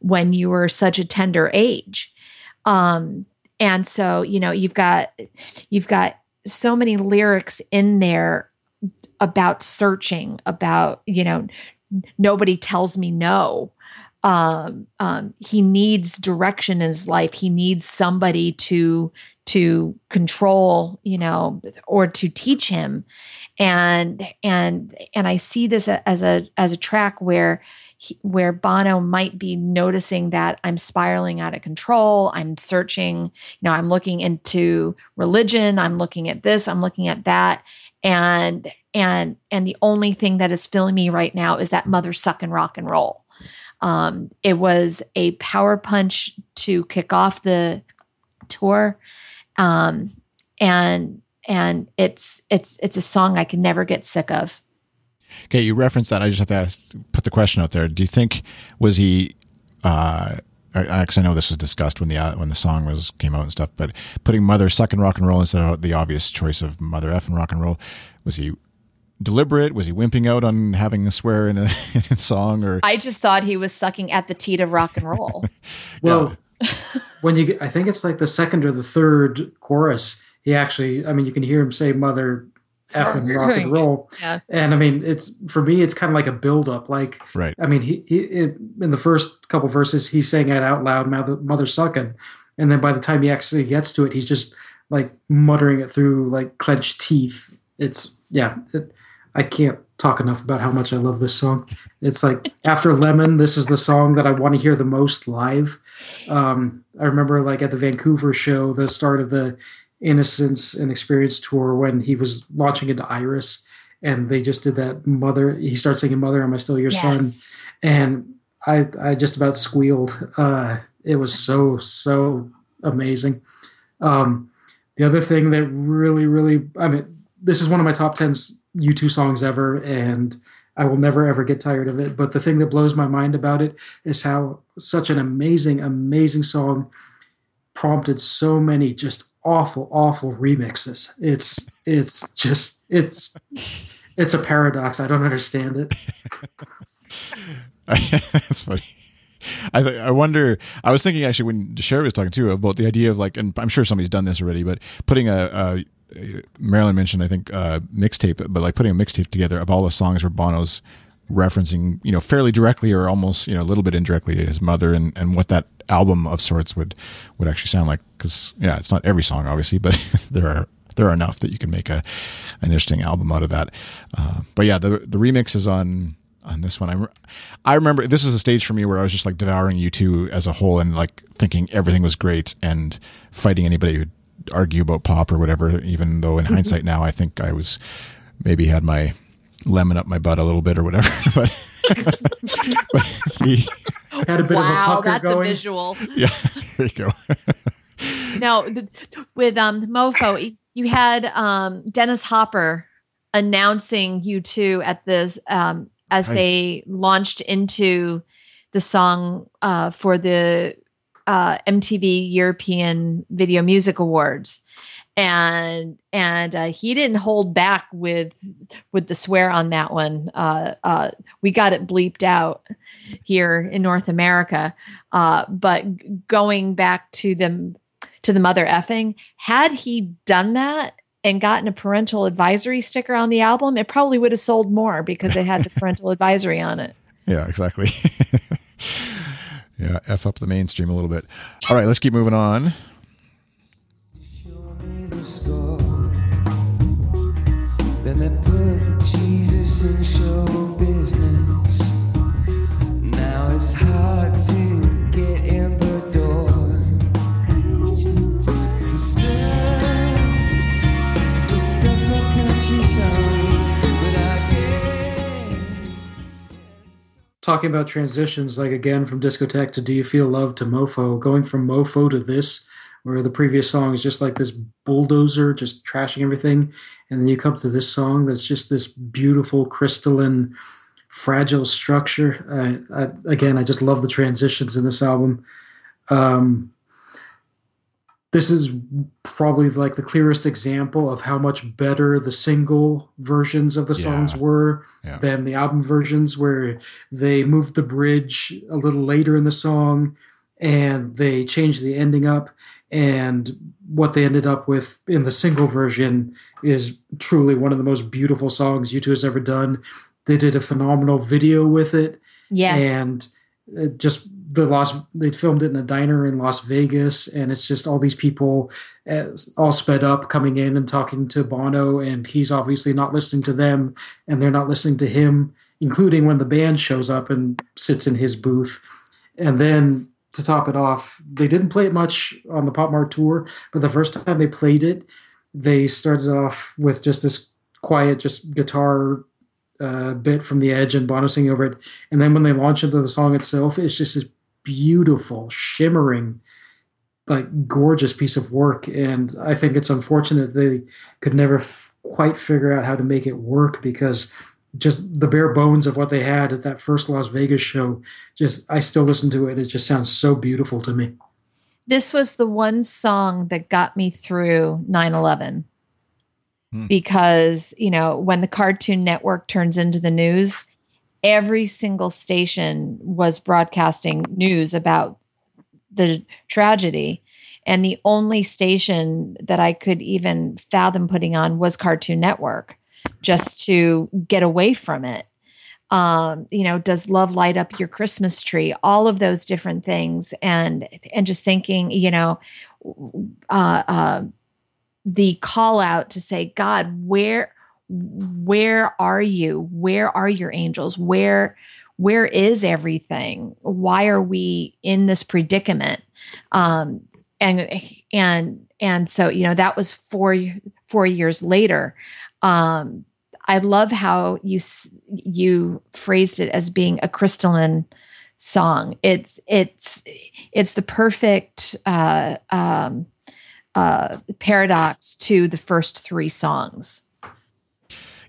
[SPEAKER 2] when you were such a tender age. Um and so, you know, you've got you've got so many lyrics in there about searching, about, you know, nobody tells me no um, um, he needs direction in his life. He needs somebody to to control, you know, or to teach him. And and and I see this as a as a track where he, where Bono might be noticing that I'm spiraling out of control. I'm searching, you know, I'm looking into religion. I'm looking at this. I'm looking at that. And and and the only thing that is filling me right now is that mother sucking rock and roll. Um, it was a power punch to kick off the tour, um, and and it's it's it's a song I can never get sick of.
[SPEAKER 1] Okay, you referenced that. I just have to ask, put the question out there. Do you think was he? Uh, because I know this was discussed when the uh, when the song was came out and stuff, but putting "Mother Suck and Rock and Roll" instead of the obvious choice of "Mother F and Rock and Roll," was he deliberate? Was he wimping out on having a swear in a, (laughs) in a song, or
[SPEAKER 2] I just thought he was sucking at the teat of rock and roll. (laughs)
[SPEAKER 4] Well, when you I think it's like the second or the third chorus, he actually, I mean, you can hear him say "mother." (laughs) F and rock and roll,
[SPEAKER 2] Yeah.
[SPEAKER 4] and I mean, it's for me, it's kind of like a build up. Like,
[SPEAKER 1] Right.
[SPEAKER 4] I mean, he, he it, in the first couple verses, he's saying it out loud, mother, mother sucking, and then by the time he actually gets to it, he's just like muttering it through like clenched teeth. It's yeah, it, I can't talk enough about how much I love this song. It's like after Lemon, this is the song that I want to hear the most live. Um, I remember like at the Vancouver show, the start of the Innocence and Experience tour when he was launching into Iris, and they just did that mother. He starts singing "Mother, Am I Still Your Son?" And I I just about squealed. Uh, it was so so amazing. Um, the other thing that really really I mean this is one of my top 10 U2 songs ever and I will never ever get tired of it but the thing that blows my mind about it is how such an amazing amazing song prompted so many just awful awful remixes it's it's just it's it's a paradox I don't understand it (laughs)
[SPEAKER 1] That's funny. I th- I wonder. I was thinking actually when Sherry was talking too about the idea of like, and I'm sure somebody's done this already, but putting a, a Marylinn mentioned I think uh, mixtape, but like putting a mixtape together of all the songs where Bono's referencing, you know, fairly directly or almost you know a little bit indirectly his mother and and what that album of sorts would would actually sound like. Because yeah, it's not every song obviously, but (laughs) there are there are enough that you can make a an interesting album out of that. Uh, but yeah, the the remix is on on this one. I, re- I remember this was a stage for me where I was just like devouring U2 as a whole and like thinking everything was great and fighting anybody who'd argue about pop or whatever. Even though in hindsight now, I think I was maybe had my lemon up my butt a little bit or whatever. (laughs) but, (laughs) but the,
[SPEAKER 4] had a bit of a
[SPEAKER 2] wow, that's
[SPEAKER 4] going
[SPEAKER 2] a visual. (laughs)
[SPEAKER 1] yeah, there you go.
[SPEAKER 2] now th- with um Mofo, you had um Dennis Hopper announcing U2 at this um as
[SPEAKER 1] Right.
[SPEAKER 2] they launched into the song uh for the uh MTV European Video Music Awards. And and uh, he didn't hold back with with the swear on that one. Uh, uh, we got it bleeped out here in North America. Uh, but going back to the to the mother effing, had he done that and gotten a parental advisory sticker on the album, it probably would have sold more because it had the parental advisory on it. (laughs)
[SPEAKER 1] Yeah, exactly. (laughs) yeah, F up the mainstream a little bit. All right, let's keep moving on.
[SPEAKER 5] Then they put Jesus in show
[SPEAKER 4] talking about transitions, like again from discotheque to Do You Feel Love to Mofo, going from Mofo to this, where the previous song is just like this bulldozer, just trashing everything, and then you come to this song that's just this beautiful crystalline, fragile structure. I, again, I just love the transitions in this album. Um, this is probably like the clearest example of how much better the single versions of the songs
[SPEAKER 1] Yeah.
[SPEAKER 4] were
[SPEAKER 1] Yeah.
[SPEAKER 4] than the album versions where they moved the bridge a little later in the song and they changed the ending up and what they ended up with in the single version is truly one of the most beautiful songs U2 has ever done. They did a phenomenal video with it
[SPEAKER 2] Yes.
[SPEAKER 4] and it just the Las they filmed it in a diner in Las Vegas, and it's just all these people as, all sped up coming in and talking to Bono, and he's obviously not listening to them, and they're not listening to him, including when the band shows up and sits in his booth, and then to top it off, they didn't play it much on the Pop Mart tour, but the first time they played it, they started off with just this quiet, just guitar uh, bit from the edge and Bono singing over it. And then when they launch into the song itself, it's just this beautiful, shimmering, like gorgeous piece of work. And I think it's unfortunate they could never f- quite figure out how to make it work because just the bare bones of what they had at that first Las Vegas show, just I still listen to it. It just sounds so beautiful to me.
[SPEAKER 2] this was the one song that got me through 9-11
[SPEAKER 1] Hmm.
[SPEAKER 2] because you know when the cartoon network turns into the news every single station was broadcasting news about the tragedy. And the only station that I could even fathom putting on was Cartoon Network, just to get away from it. Um, you know, does love light up your Christmas tree? All of those different things, and and just thinking, you know, uh, uh, the call out to say, God, where where are you? Where are your angels? Where where is everything? Why are we in this predicament? Um, and and and so you know that was four four years later. Um, I love how you you phrased it as being a crystalline song. It's it's it's the perfect uh, um, uh, paradox to the first three songs.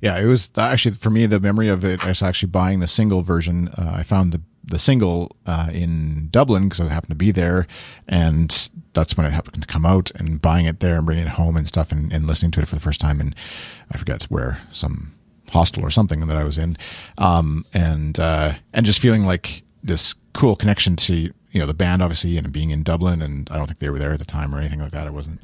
[SPEAKER 1] Yeah, it was actually for me the memory of it. I was actually buying the single version. Uh, I found the the single uh, in Dublin because I happened to be there, and that's when it happened to come out. And buying it there and bringing it home and stuff, and, and listening to it for the first time, and I forget where some hostel or something that I was in, um, and uh, and just feeling like this cool connection to you know the band obviously and being in Dublin, and I don't think they were there at the time or anything like that. I wasn't.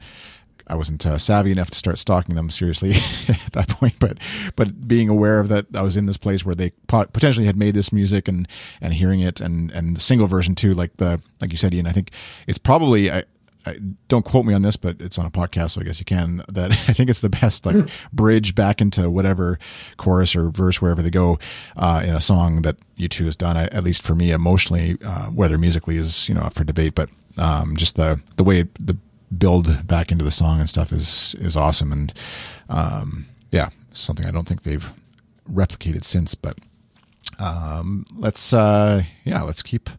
[SPEAKER 1] I wasn't uh, savvy enough to start stalking them seriously (laughs) at that point, but but being aware of that, I was in this place where they potentially had made this music and and hearing it and and the single version too, like the like you said, Ian. I think it's probably I, I, don't quote me on this, but it's on a podcast, so I guess you can. (laughs) That I think it's the best like bridge back into whatever chorus or verse wherever they go uh, in a song that U2 has done. At least for me, emotionally, uh, whether musically is you know up for debate, but um, just the the way the build back into the song and stuff is is awesome and um, yeah something i don't think they've replicated since but um, let's uh, yeah let's keep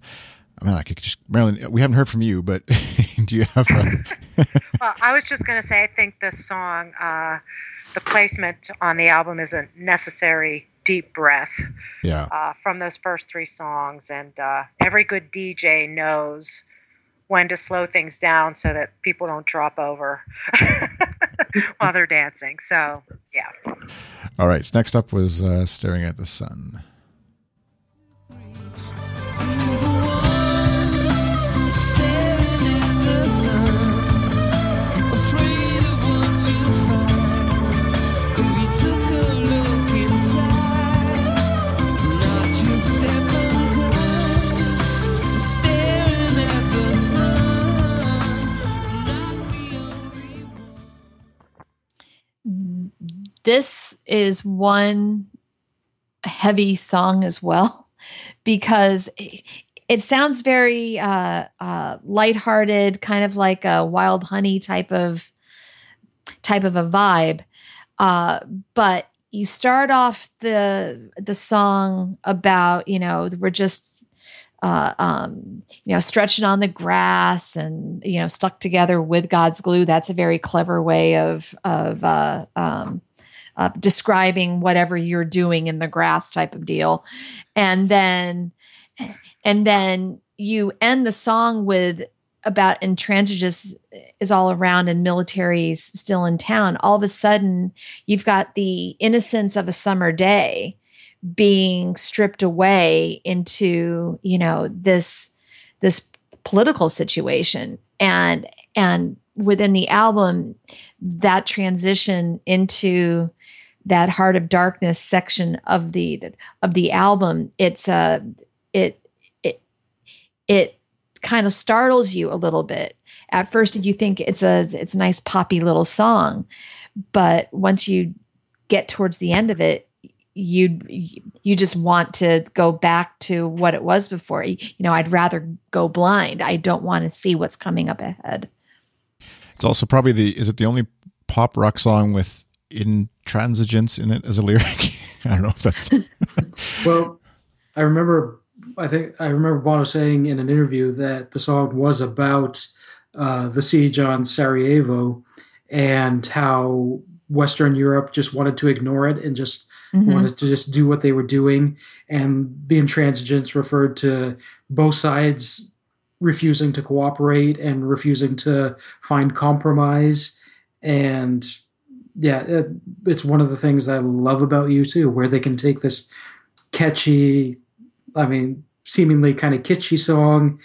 [SPEAKER 1] I mean, I could just Marylinn. We haven't heard from you, but (laughs) do you have?
[SPEAKER 3] A... (laughs) well, I was just going to say, I think this song, uh, the placement on the album is a necessary deep breath.
[SPEAKER 1] Yeah.
[SPEAKER 3] Uh, from those first three songs, and uh, every good DJ knows when to slow things down so that people don't drop over (laughs) while they're dancing. So, yeah.
[SPEAKER 1] All right. Next up was uh, Staring at the Sun.
[SPEAKER 2] This is one heavy song as well (laughs) because it, sounds very uh, uh, lighthearted, kind of like a wild honey type of type of a vibe. Uh, but you start off the the song about you know we're just uh, um, you know, stretching on the grass and you know, stuck together with God's glue. That's a very clever way of of uh, um, uh, describing whatever you're doing in the grass type of deal. And then and then you end the song with about intransigence is all around and military's still in town. All of a sudden you've got the innocence of a summer day being stripped away into you know this this political situation. And and within the album that transition into that heart of darkness section of the of the album it's uh, it it it kind of startles you a little bit. At first you think it's a it's a nice poppy little song but once you get towards the end of it you you just want to go back to what it was before. You know i'd rather go blind. I don't want to see what's coming up ahead.
[SPEAKER 1] It's also probably the is it the only pop rock song with intransigence in it as a lyric. (laughs) I don't know if that's. (laughs)
[SPEAKER 4] well, I remember. I think I remember Bono saying in an interview that the song was about uh, the siege on Sarajevo and how Western Europe just wanted to ignore it and just mm-hmm. wanted to just do what they were doing. And the intransigence referred to both sides refusing to cooperate and refusing to find compromise. And yeah, it, it's one of the things I love about U2, where they can take this catchy, I mean, seemingly kind of kitschy song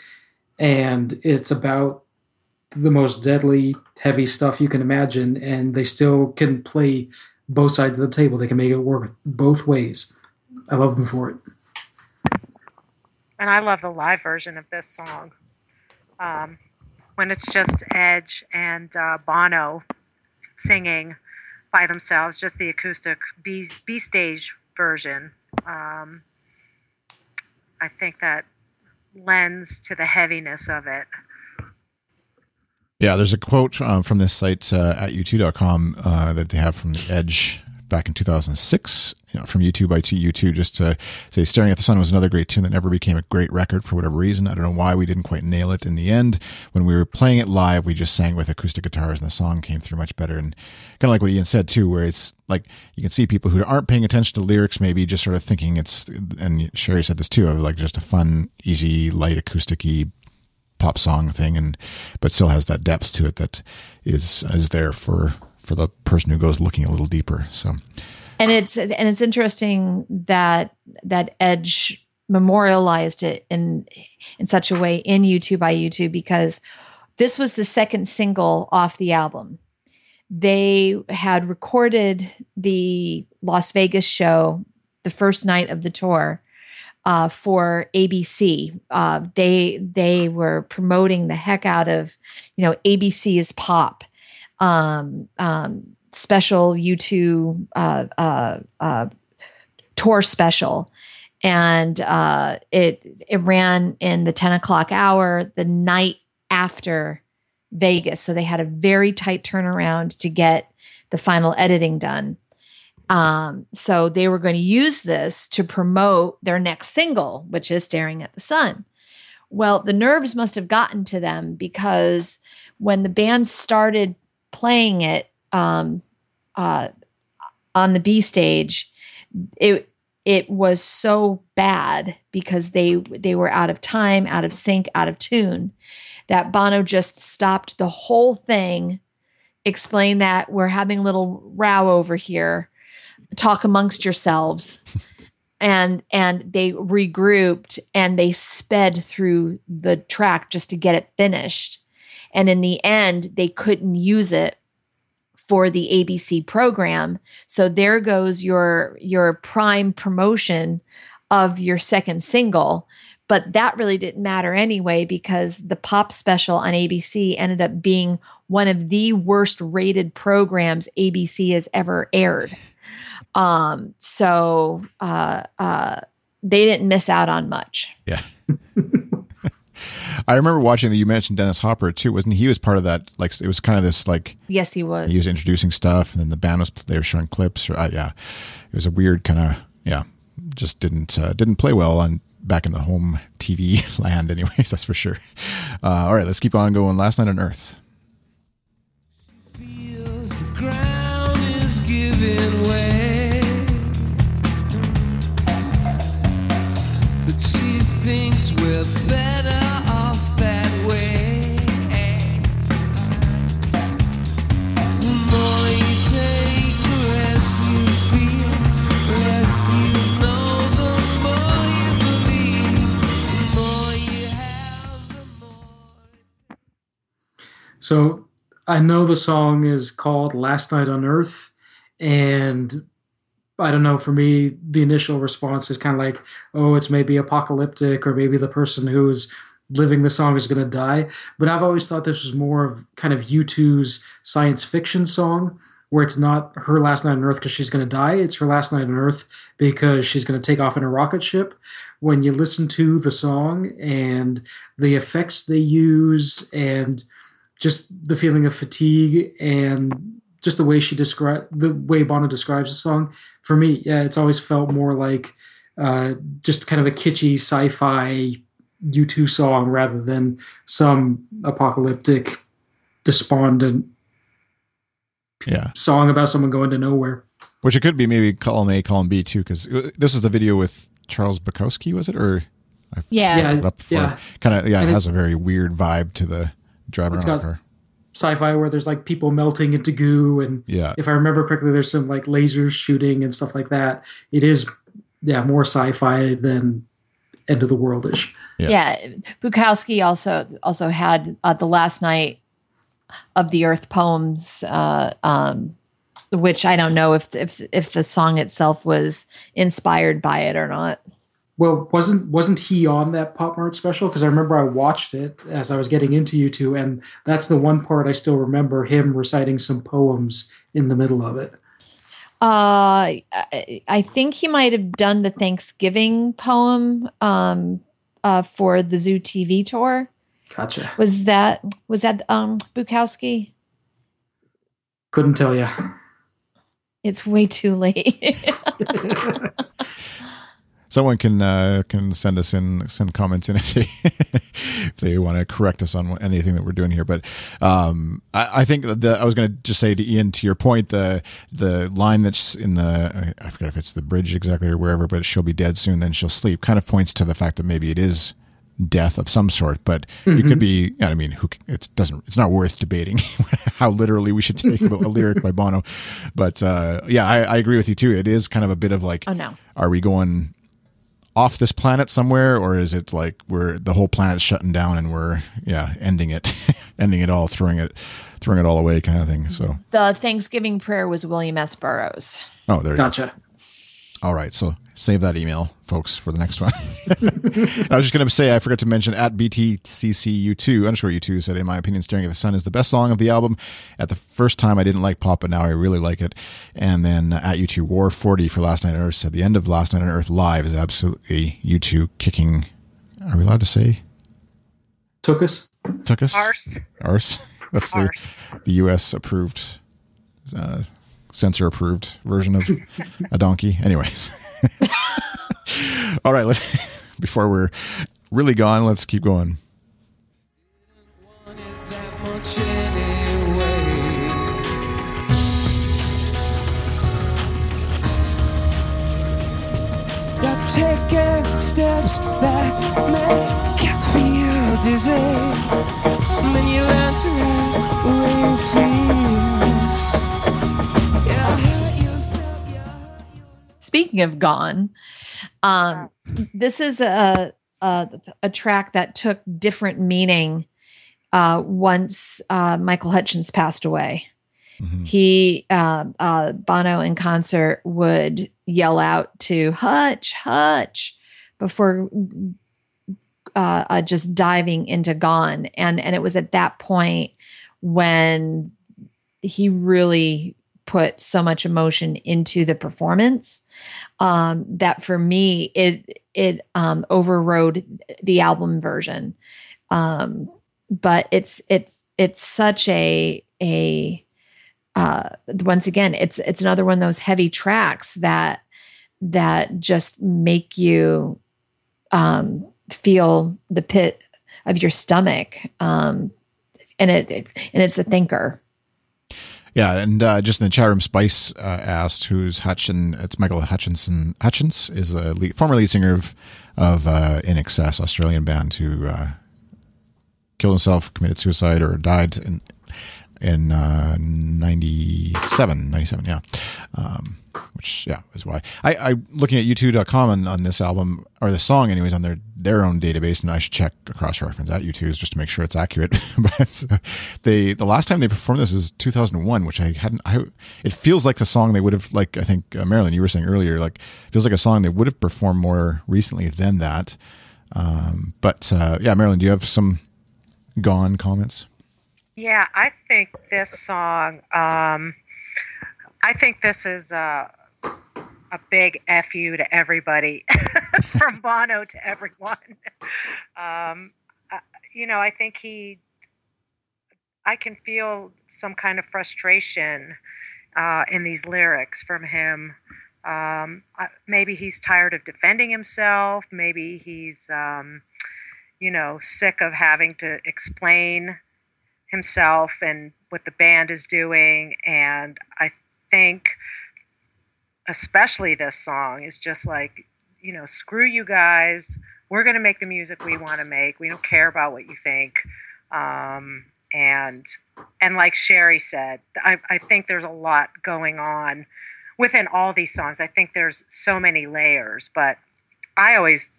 [SPEAKER 4] and it's about the most deadly, heavy stuff you can imagine, and they still can play both sides of the table. They can make it work both ways. I love them for it.
[SPEAKER 3] And I love the live version of this song. Um, when it's just Edge and uh, Bono singing by themselves, just the acoustic B, B stage version. Um, I think that lends to the heaviness of it.
[SPEAKER 1] Yeah, there's a quote um, from this site uh, at u2.com uh, that they have from the Edge back in 2006 you know, from U2 by U2 just to say Staring at the Sun was another great tune that never became a great record for whatever reason. I don't know why we didn't quite nail it in the end. When we were playing it live, we just sang with acoustic guitars and the song came through much better. And kind of like what Ian said too, where it's like you can see people who aren't paying attention to lyrics, maybe just sort of thinking it's, and Sherry said this too, of like just a fun, easy, light acoustic pop song thing and but still has that depth to it that is is there for for the person who goes looking a little deeper so.
[SPEAKER 2] And it's and it's interesting that that edge memorialized it in in such a way in U2 by U2 because this was the second single off the album. They had recorded the las vegas show the first night of the tour uh, for ABC. Uh, they they were promoting the heck out of, you know, ABC is pop, um, um, special U2 uh, uh, uh, tour special, and uh, it it ran in the ten o'clock hour the night after Vegas. So they had a very tight turnaround to get the final editing done. Um, so they were going to use this to promote their next single, which is Staring at the Sun. Well, the nerves must have gotten to them because when the band started playing it um, uh, on the B stage, it it was so bad because they they were out of time, out of sync, out of tune that Bono just stopped the whole thing, explained that we're having a little row over here talk amongst yourselves and and they regrouped and they sped through the track just to get it finished and in the end they couldn't use it for the ABC program so there goes your your prime promotion of your second single but that really didn't matter anyway because the pop special on ABC ended up being one of the worst rated programs ABC has ever aired um, so uh, uh, they didn't miss out on much.
[SPEAKER 1] Yeah. (laughs) I remember watching that you mentioned Dennis Hopper too, wasn't he? He was part of that. Like it was kind of this like
[SPEAKER 2] yes, he was.
[SPEAKER 1] He was introducing stuff, and then the band was they were showing clips. Or uh, yeah, it was a weird kind of yeah, just didn't uh, didn't play well on back in the home TV (laughs) land. Anyways, that's for sure. Uh, all right, let's keep on going. Last night on Earth.
[SPEAKER 5] Feels the ground
[SPEAKER 4] So I know the song is called Last Night on Earth, and I don't know, for me, the initial response is kind of like, oh, it's maybe apocalyptic, or maybe the person who's living the song is going to die. But I've always thought this was more of kind of U2's science fiction song, where it's not her last night on Earth because she's going to die. It's her last night on Earth because she's going to take off in a rocket ship. When you listen to the song and the effects they use and just the feeling of fatigue and just the way she describe the way Bono describes the song. For me, yeah, it's always felt more like uh, just kind of a kitschy sci-fi U2 song rather than some apocalyptic, despondent
[SPEAKER 1] Yeah,
[SPEAKER 4] song about someone going to nowhere.
[SPEAKER 1] which it could be maybe column A, column B too, because this is the video with Charles Bukowski, was it or
[SPEAKER 2] Yeah.
[SPEAKER 4] Yeah,
[SPEAKER 1] it up
[SPEAKER 4] yeah.
[SPEAKER 1] Kind of yeah, it- has a very weird vibe to the driving
[SPEAKER 4] It's
[SPEAKER 1] around
[SPEAKER 4] got-
[SPEAKER 1] her.
[SPEAKER 4] Sci-fi where there's like people melting into goo and
[SPEAKER 1] Yeah,
[SPEAKER 4] if I remember correctly, there's some like lasers shooting and stuff like that. It is, yeah, more sci-fi than end of the worldish.
[SPEAKER 1] Yeah.
[SPEAKER 2] Yeah. Bukowski also also had uh, the last night of the Earth poems, uh, um, which I don't know if if if the song itself was inspired by it or not.
[SPEAKER 4] Well, wasn't wasn't he on that Pop Mart special? Because I remember I watched it as I was getting into U2, and that's the one part I still remember him reciting some poems in the middle of it.
[SPEAKER 2] Uh, I, I think he might have done the Thanksgiving poem um, uh, for the Zoo TV tour.
[SPEAKER 4] Gotcha.
[SPEAKER 2] Was that was that um, Bukowski?
[SPEAKER 4] Couldn't tell you.
[SPEAKER 2] It's way too late. (laughs) (laughs) (laughs)
[SPEAKER 1] Someone can uh, can send us in send comments in (laughs) if they if they want to correct us on anything that we're doing here. But um, I, I think the I was going to just say to Ian to your point the the line that's in the I forget if it's the bridge exactly or wherever, but she'll be dead soon, then she'll sleep. Kind of points to the fact that maybe it is death of some sort, but it could be. I mean, who it doesn't. It's not worth debating (laughs) how literally we should take a lyric by Bono. But uh, yeah, I, I agree with you too. It is kind of a bit of like,
[SPEAKER 2] oh no.
[SPEAKER 1] are we going off this planet somewhere or is it like we're the whole planet's shutting down and we're yeah ending it (laughs) ending it all throwing it throwing it all away kind of thing so
[SPEAKER 2] The Thanksgiving prayer was William S. Burroughs.
[SPEAKER 1] oh there you go
[SPEAKER 4] Gotcha.
[SPEAKER 1] all right so save that email folks for the next one. (laughs) I was just going to say i forgot to mention at btccu2 underscore u2 said in my opinion staring at the sun is the best song of the album. At the first time i didn't like pop but now i really like it. And then uh, at u2 war 40 for last night on earth said the end of last night on earth live is absolutely u2 kicking. Are we allowed to say?
[SPEAKER 4] Took us.
[SPEAKER 1] took us
[SPEAKER 3] Arse.
[SPEAKER 1] arse? (laughs) That's the,
[SPEAKER 3] Arse.
[SPEAKER 1] the us approved uh, censor approved version of (laughs) a donkey. Anyways (laughs) all right let, (laughs) before we're really gone let's keep going
[SPEAKER 5] taking steps that make you feel dizzy. And then you.
[SPEAKER 2] Speaking of gone, um, this is a, a a track that took different meaning uh, once uh, Michael Hutchence passed away.
[SPEAKER 1] Mhm.
[SPEAKER 2] He uh, uh, Bono in concert would yell out to Hutch, Hutch before uh, uh, just diving into Gone, and and it was at that point when he really put so much emotion into the performance um, that for me it it um, overrode the album version. Um, but it's it's it's such a a uh, once again it's it's another one of those heavy tracks that that just make you um, feel the pit of your stomach um, and it, it and it's a thinker
[SPEAKER 1] yeah and uh, just in the chat room spice uh, asked who's hutchin it's michael hutchinson Hutchence is a lead, former lead singer of of uh, INXS australian band who uh, killed himself committed suicide or died in in uh, 97 97 yeah. Um, which yeah is why. I, I looking at u2.com on, on this album or the song anyways on their their own database and I should check a cross reference at u2's just to make sure it's accurate. (laughs) But they the last time they performed this is 2001 which I hadn't I it feels like the song they would have like I think uh, Marylinn you were saying earlier like feels like a song they would have performed more recently than that. Um, but uh, yeah Marylinn do you have some gone comments
[SPEAKER 3] Yeah, I think this song. Um, I think this is a, a big fu to everybody, (laughs) from Bono to everyone. Um, uh, you know, I think he. I can feel some kind of frustration uh, in these lyrics from him. Um, uh, maybe he's tired of defending himself. Maybe he's, um, you know, sick of having to explain himself and what the band is doing. And I think, especially this song, is just like, you know, screw you guys. We're going to make the music we want to make. We don't care about what you think. Um, and and like Sherry said, I, I think there's a lot going on within all these songs. I think there's so many layers, but I always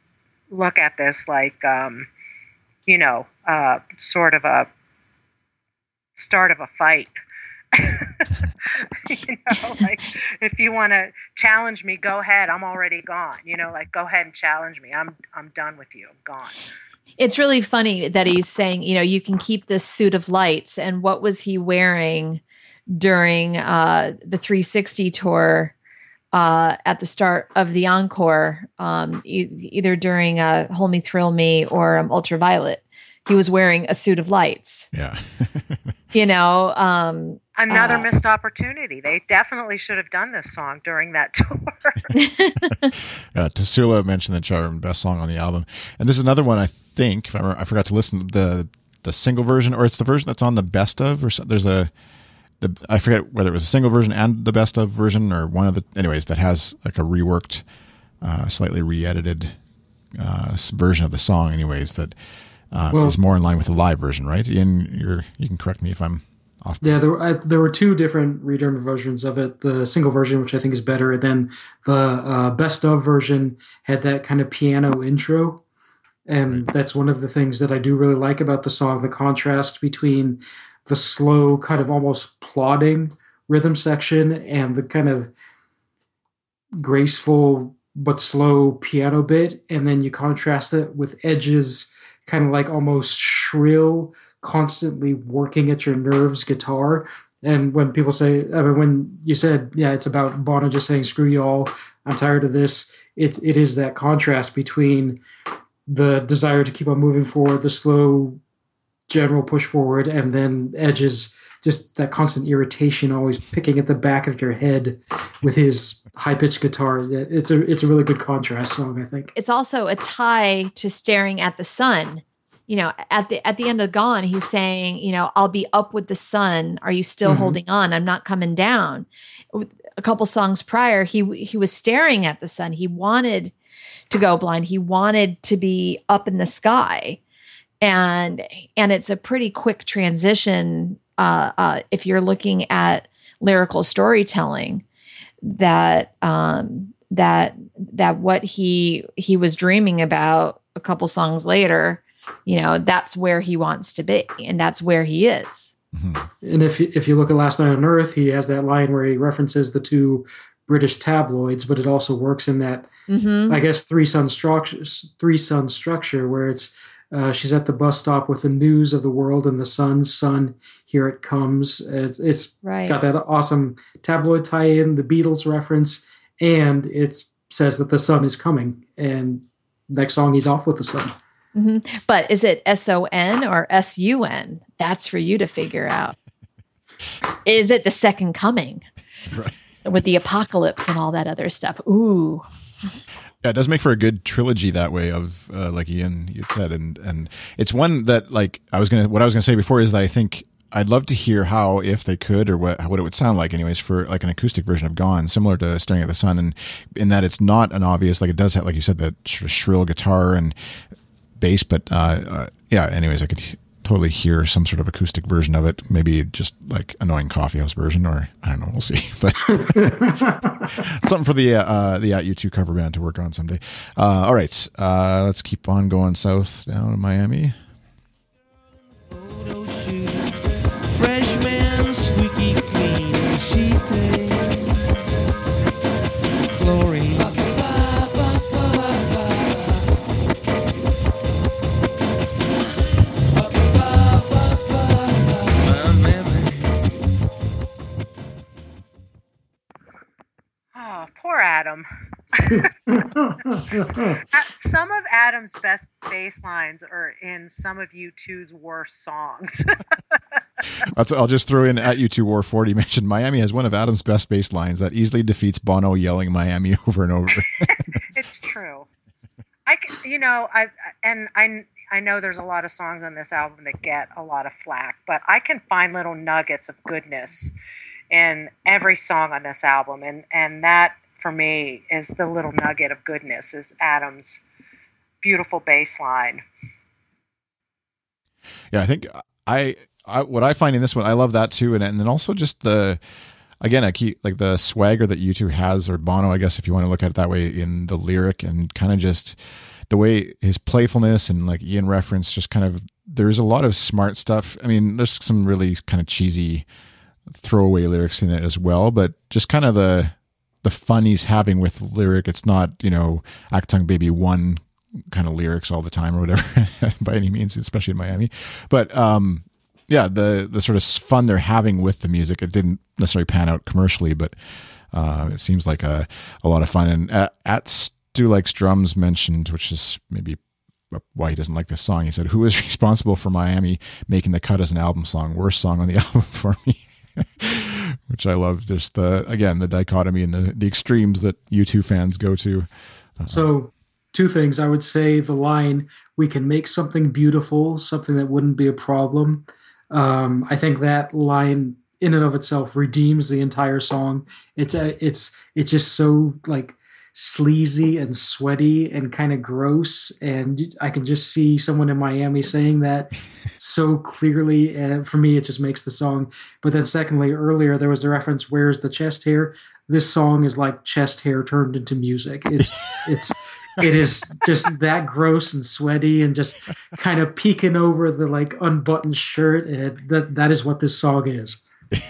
[SPEAKER 3] look at this like, um, you know, uh, sort of a start of a fight. (laughs) (laughs) you know, like if you want to challenge me, go ahead. I'm already gone. You know, like go ahead and challenge me. I'm I'm done with you. I'm gone.
[SPEAKER 2] It's really funny that he's saying, you know, you can keep this suit of lights. And what was he wearing during uh, the 360 tour uh, at the start of the encore, um, e- either during uh, Hold Me, Thrill Me or um, Ultraviolet? He was wearing a suit of lights,
[SPEAKER 1] Yeah. (laughs)
[SPEAKER 2] you know. Um,
[SPEAKER 3] Another
[SPEAKER 2] Uh,
[SPEAKER 3] missed opportunity. They definitely should have done this song during that (laughs) tour. (laughs)
[SPEAKER 1] Uh, Tasula mentioned the charm best song on the album, and this is another one I think if I, remember, I forgot to listen to the the single version or it's the version that's on the best of or so, there's a the I forget whether it was a single version and the best of version or one of the anyways that has like a reworked, uh, slightly re-edited uh, version of the song anyways that uh,
[SPEAKER 4] Well-
[SPEAKER 1] is more in line with the live version, right? Ian, you're you can correct me if I'm off.
[SPEAKER 4] Yeah, there were, I, there were two different redone versions of it. The single version, which I think is better, and then the uh, best of version had that kind of piano intro, and that's one of the things that I do really like about the song. The contrast between the slow, kind of almost plodding rhythm section and the kind of graceful but slow piano bit, and then you contrast it with Edge's kind of like almost shrill constantly working at your nerves guitar. And when people say, I mean, when you said, yeah, it's about Bono just saying, screw y'all, I'm tired of this, it, it is that contrast between the desire to keep on moving forward, the slow general push forward, and then Edge's just that constant irritation, always picking at the back of your head with his high pitched guitar. It's a it's a really good contrast song, I think.
[SPEAKER 2] it's also a tie to staring at the sun. You know, at the at the end of Gone, he's saying, you know, I'll be up with the sun. Are you still
[SPEAKER 4] Mhm.
[SPEAKER 2] holding on? I'm not coming down. A couple songs prior, he he was staring at the sun. He wanted to go blind. He wanted to be up in the sky, and and it's a pretty quick transition. Uh, uh, if you're looking at lyrical storytelling, that um, that that what he he was dreaming about a couple songs later, you know, that's where he wants to be, and that's where he is.
[SPEAKER 1] Mhm.
[SPEAKER 4] And if you- if you look at Last Night on Earth, he has that line where he references the two British tabloids, but it also works in that
[SPEAKER 2] Mm-hmm.
[SPEAKER 4] I guess three sun structure three sun structure where it's uh, she's at the bus stop with the news of the world and the sun's sun here it comes. It's, it's
[SPEAKER 2] Right.
[SPEAKER 4] got that awesome tabloid tie-in, the Beatles reference, and it says that the sun is coming. And next song, he's off with the sun.
[SPEAKER 2] hmm But is it S O N or S U N? That's for you to figure out. (laughs) Is it the second coming
[SPEAKER 1] Right.
[SPEAKER 2] with the apocalypse and all that other stuff? Ooh,
[SPEAKER 1] Yeah, it does make for a good trilogy that way of uh, like Ian you said, and and it's one that like I was gonna what I was gonna say before is that I think I'd love to hear how if they could or what what it would sound like anyways for like an acoustic version of Gone, similar to Staring at the Sun, and in that it's not an obvious like it does have like you said that sort of shrill guitar and bass, but uh, uh, yeah. Anyways, I could totally hear some sort of acoustic version of it, maybe just like annoying coffeehouse version, or I don't know, we'll see, (laughs) but. (laughs) something for the uh, uh, the At U2 cover band to work on someday. Uh, all right, uh, let's keep on going south down to Miami.
[SPEAKER 5] Freshman, squeaky clean, she takes
[SPEAKER 3] poor Adam. (laughs) Uh, Some of Adam's best bass lines are in some of U2's worst songs. (laughs)
[SPEAKER 1] That's, I'll just throw in At You Two War Forty (laughs) mentioned Miami has one of Adam's best bass lines that easily defeats Bono yelling Miami over and over.
[SPEAKER 3] it's true. I, you know, I and I I know there's a lot of songs on this album that get a lot of flack, but I can find little nuggets of goodness in every song on this album, and and that for me is the little nugget of goodness is Adam's beautiful bass line.
[SPEAKER 1] yeah, I think I, I what I find in this one, I love that too, and and then also just the again, I keep like the swagger that U2 has or Bono, I guess if you want to look at it that way in the lyric and kind of just the way his playfulness and like Ian reference, just kind of there's a lot of smart stuff. I mean, there's some really kind of cheesy throwaway lyrics in it as well, but just kind of the the fun he's having with lyric. It's not you know Achtung Baby one kind of lyrics all the time or whatever (laughs) by any means, especially in Miami. But um, yeah, the the sort of fun they're having with the music. It didn't necessarily pan out commercially, but uh, it seems like a a lot of fun. And at, at Stu likes drums mentioned, which is maybe why he doesn't like this song. He said, "Who is (laughs) responsible for Miami making the cut as an album song? Worst song on the (laughs) album for me." Which I love. Just the again the dichotomy and the the extremes that U2 fans go to.
[SPEAKER 4] So, two things. I would say the line, we can make something beautiful, something that wouldn't be a problem. Um, I think that line in and of itself redeems the entire song. It's a, it's it's just so like sleazy and sweaty and kind of gross. And I can just see someone in Miami saying that so clearly and for me it just makes the song. But then secondly earlier there was the reference where's the chest hair? This song is like chest hair turned into music. It's it's it is just that gross and sweaty and just kind of peeking over the like unbuttoned shirt. That that is what this song is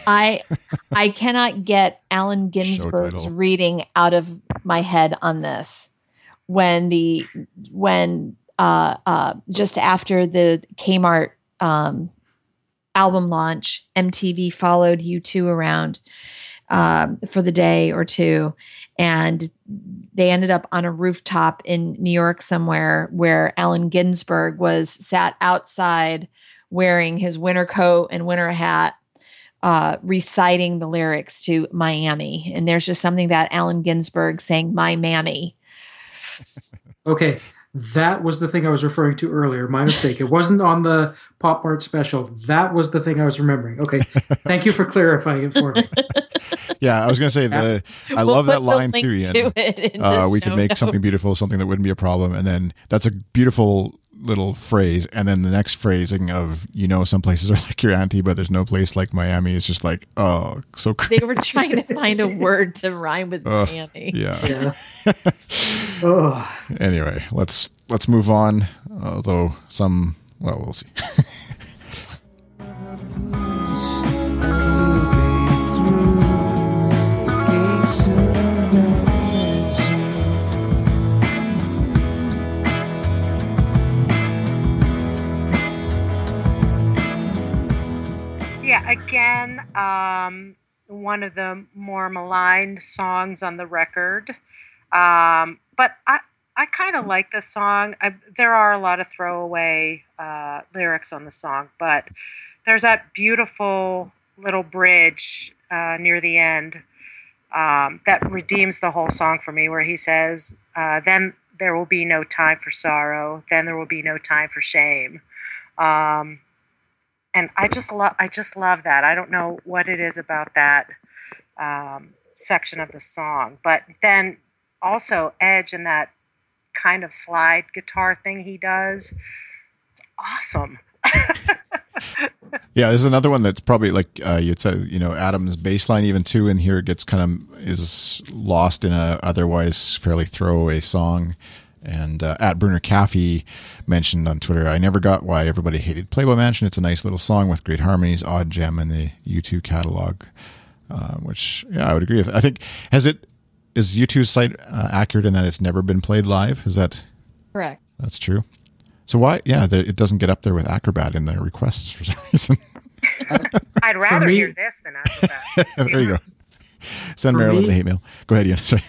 [SPEAKER 2] I (laughs) I cannot get Allen Ginsberg's reading out of my head on this. When the when uh uh just after the Kmart um album launch, MTV followed U2 around um for the day or two and they ended up on a rooftop in New York somewhere where Allen Ginsberg was sat outside wearing his winter coat and winter hat uh, reciting the lyrics to Miami. And there's just something about Allen Ginsberg saying, My mammy. (laughs)
[SPEAKER 4] Okay, that was the thing I was referring to earlier. My mistake. It wasn't on the Pop Mart special. That was the thing I was remembering. Okay, (laughs) thank you for clarifying it for me. (laughs)
[SPEAKER 1] Yeah, I was gonna say the I
[SPEAKER 2] We'll
[SPEAKER 1] love that line too, Ian.
[SPEAKER 2] to
[SPEAKER 1] uh, we could make
[SPEAKER 2] notes.
[SPEAKER 1] something beautiful, something that wouldn't be a problem, and then that's a beautiful little phrase. And then the next phrasing of you know some places are (laughs) like your auntie, but there's no place like Miami. Is just like oh so crazy.
[SPEAKER 2] They were trying to find a (laughs) word to rhyme with
[SPEAKER 1] Ugh,
[SPEAKER 2] Miami.
[SPEAKER 1] yeah.
[SPEAKER 4] Yeah. oh, (laughs)
[SPEAKER 1] Anyway, let's let's move on. Although some well we'll see.
[SPEAKER 3] Yeah, again, um, one of the more maligned songs on the record. Um, but I, I kind of like the song. I, there are a lot of throwaway uh, lyrics on the song, but there's that beautiful little bridge uh, near the end um, that redeems the whole song for me, where he says, uh, "Then there will be no time for sorrow. Then there will be no time for shame." Um, and I just love I just love that. I don't know what it is about that um, section of the song, but then also Edge and that kind of slide guitar thing he does. It's awesome.
[SPEAKER 1] Yeah, there's another one that's probably like uh, you'd say, you know, Adam's bass line even too in here gets kind of is lost in a otherwise fairly throwaway song. And uh, at Bruner Caffey mentioned on Twitter, I never got why everybody hated Playboy Mansion. It's a nice little song with great harmonies, odd gem in the U2 catalog, uh, which yeah, I would agree with. I think has it is U2's site uh, accurate in that it's never been played live? Is that
[SPEAKER 2] Correct.
[SPEAKER 1] that's true? So why? Yeah, the, it doesn't get up there with Acrobat in the requests for some reason. (laughs) (laughs)
[SPEAKER 3] I'd rather
[SPEAKER 4] me-
[SPEAKER 3] hear this than Acrobat. (laughs)
[SPEAKER 1] There you go. Send Marylinn
[SPEAKER 4] me-
[SPEAKER 1] the hate mail. Go ahead, Ian. Sorry.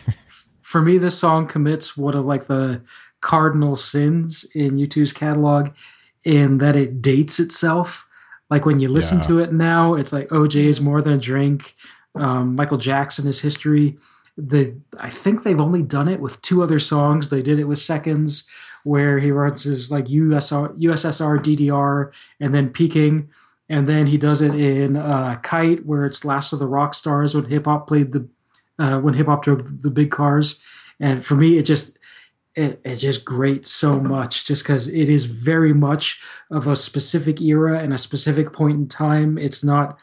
[SPEAKER 4] For me, this song commits one of like the cardinal sins in U2's catalog in that it dates itself. Like when you listen
[SPEAKER 1] Yeah.
[SPEAKER 4] to it now, it's like OJ is more than a drink. Um, Michael Jackson is history. The I think they've only done it with two other songs. They did it with Seconds, where he runs his like USR, USSR, DDR, and then Peking, and then he does it in uh, Kite, where it's Last of the Rock Stars when hip hop played the uh, when hip hop drove the big cars. And for me, it just it, it just grates so much just because it is very much of a specific era and a specific point in time. It's not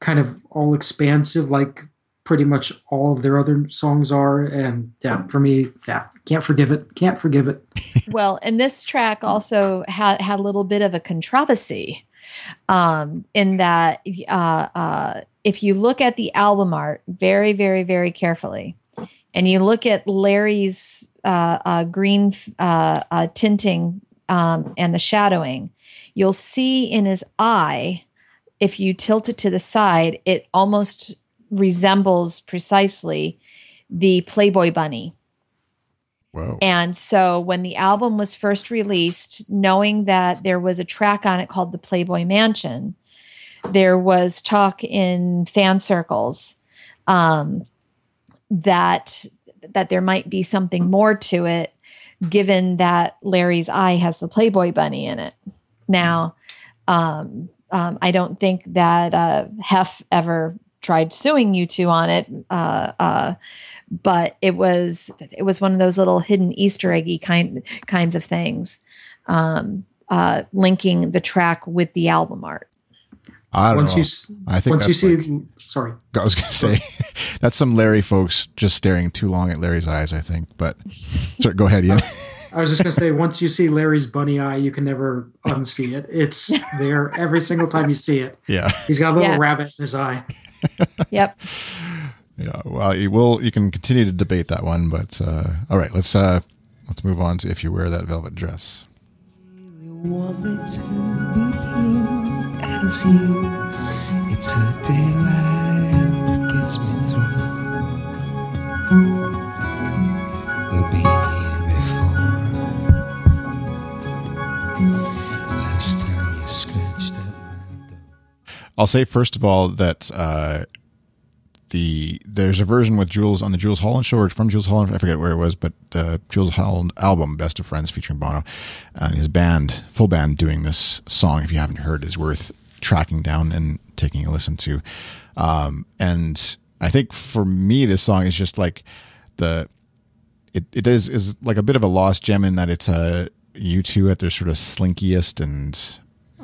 [SPEAKER 4] kind of all expansive like pretty much all of their other songs are. And yeah, for me, yeah, can't forgive it. Can't forgive it. (laughs)
[SPEAKER 2] well, and this track also had had a little bit of a controversy, um, in that uh, uh, if you look at the album art very, very, very carefully, and you look at Larry's uh, uh, green uh, uh, tinting um, and the shadowing, you'll see in his eye, if you tilt it to the side, it almost resembles precisely the Playboy Bunny.
[SPEAKER 1] Whoa.
[SPEAKER 2] And so when the album was first released, knowing that there was a track on it called The Playboy Mansion, there was talk in fan circles um, that that there might be something more to it, given that Larry's eye has the Playboy bunny in it. Now, um, um, I don't think that uh, Hef ever tried suing U2 on it, uh, uh, but it was it was one of those little hidden Easter eggy kind kinds of things, um, uh, linking the track with the album art.
[SPEAKER 1] I don't
[SPEAKER 4] Once
[SPEAKER 1] know.
[SPEAKER 4] you s-
[SPEAKER 1] I think
[SPEAKER 4] once you see,
[SPEAKER 1] like-
[SPEAKER 4] sorry,
[SPEAKER 1] I was gonna say (laughs) that's some Larry folks just staring too long at Larry's eyes. I think, but (laughs) sorry, go ahead, Ian.
[SPEAKER 4] I was just gonna say, once you see Larry's bunny eye, you can never unsee it. It's (laughs) there every single time you see it.
[SPEAKER 1] yeah,
[SPEAKER 4] He's got a little
[SPEAKER 2] Yeah.
[SPEAKER 4] rabbit in his eye.
[SPEAKER 2] Yep.
[SPEAKER 1] yeah. Well, you will. You can continue to debate that one, but uh, all right. Let's uh, let's move on to if you wear that velvet dress.
[SPEAKER 5] You. It's a daylight that gets me through. We've been here before. Last time you scratched at my door.
[SPEAKER 1] I'll say first of all that uh, the there's a version with Jules on the Jools Holland show or from Jools Holland. I forget where it was, but the Jools Holland album "Best of Friends" featuring Bono and his band, full band, doing this song. If you haven't heard, is worth tracking down and taking a listen to. Um, and I think for me, this song is just like the it, it is is like a bit of a lost gem in that it's a U2 at their sort of slinkiest and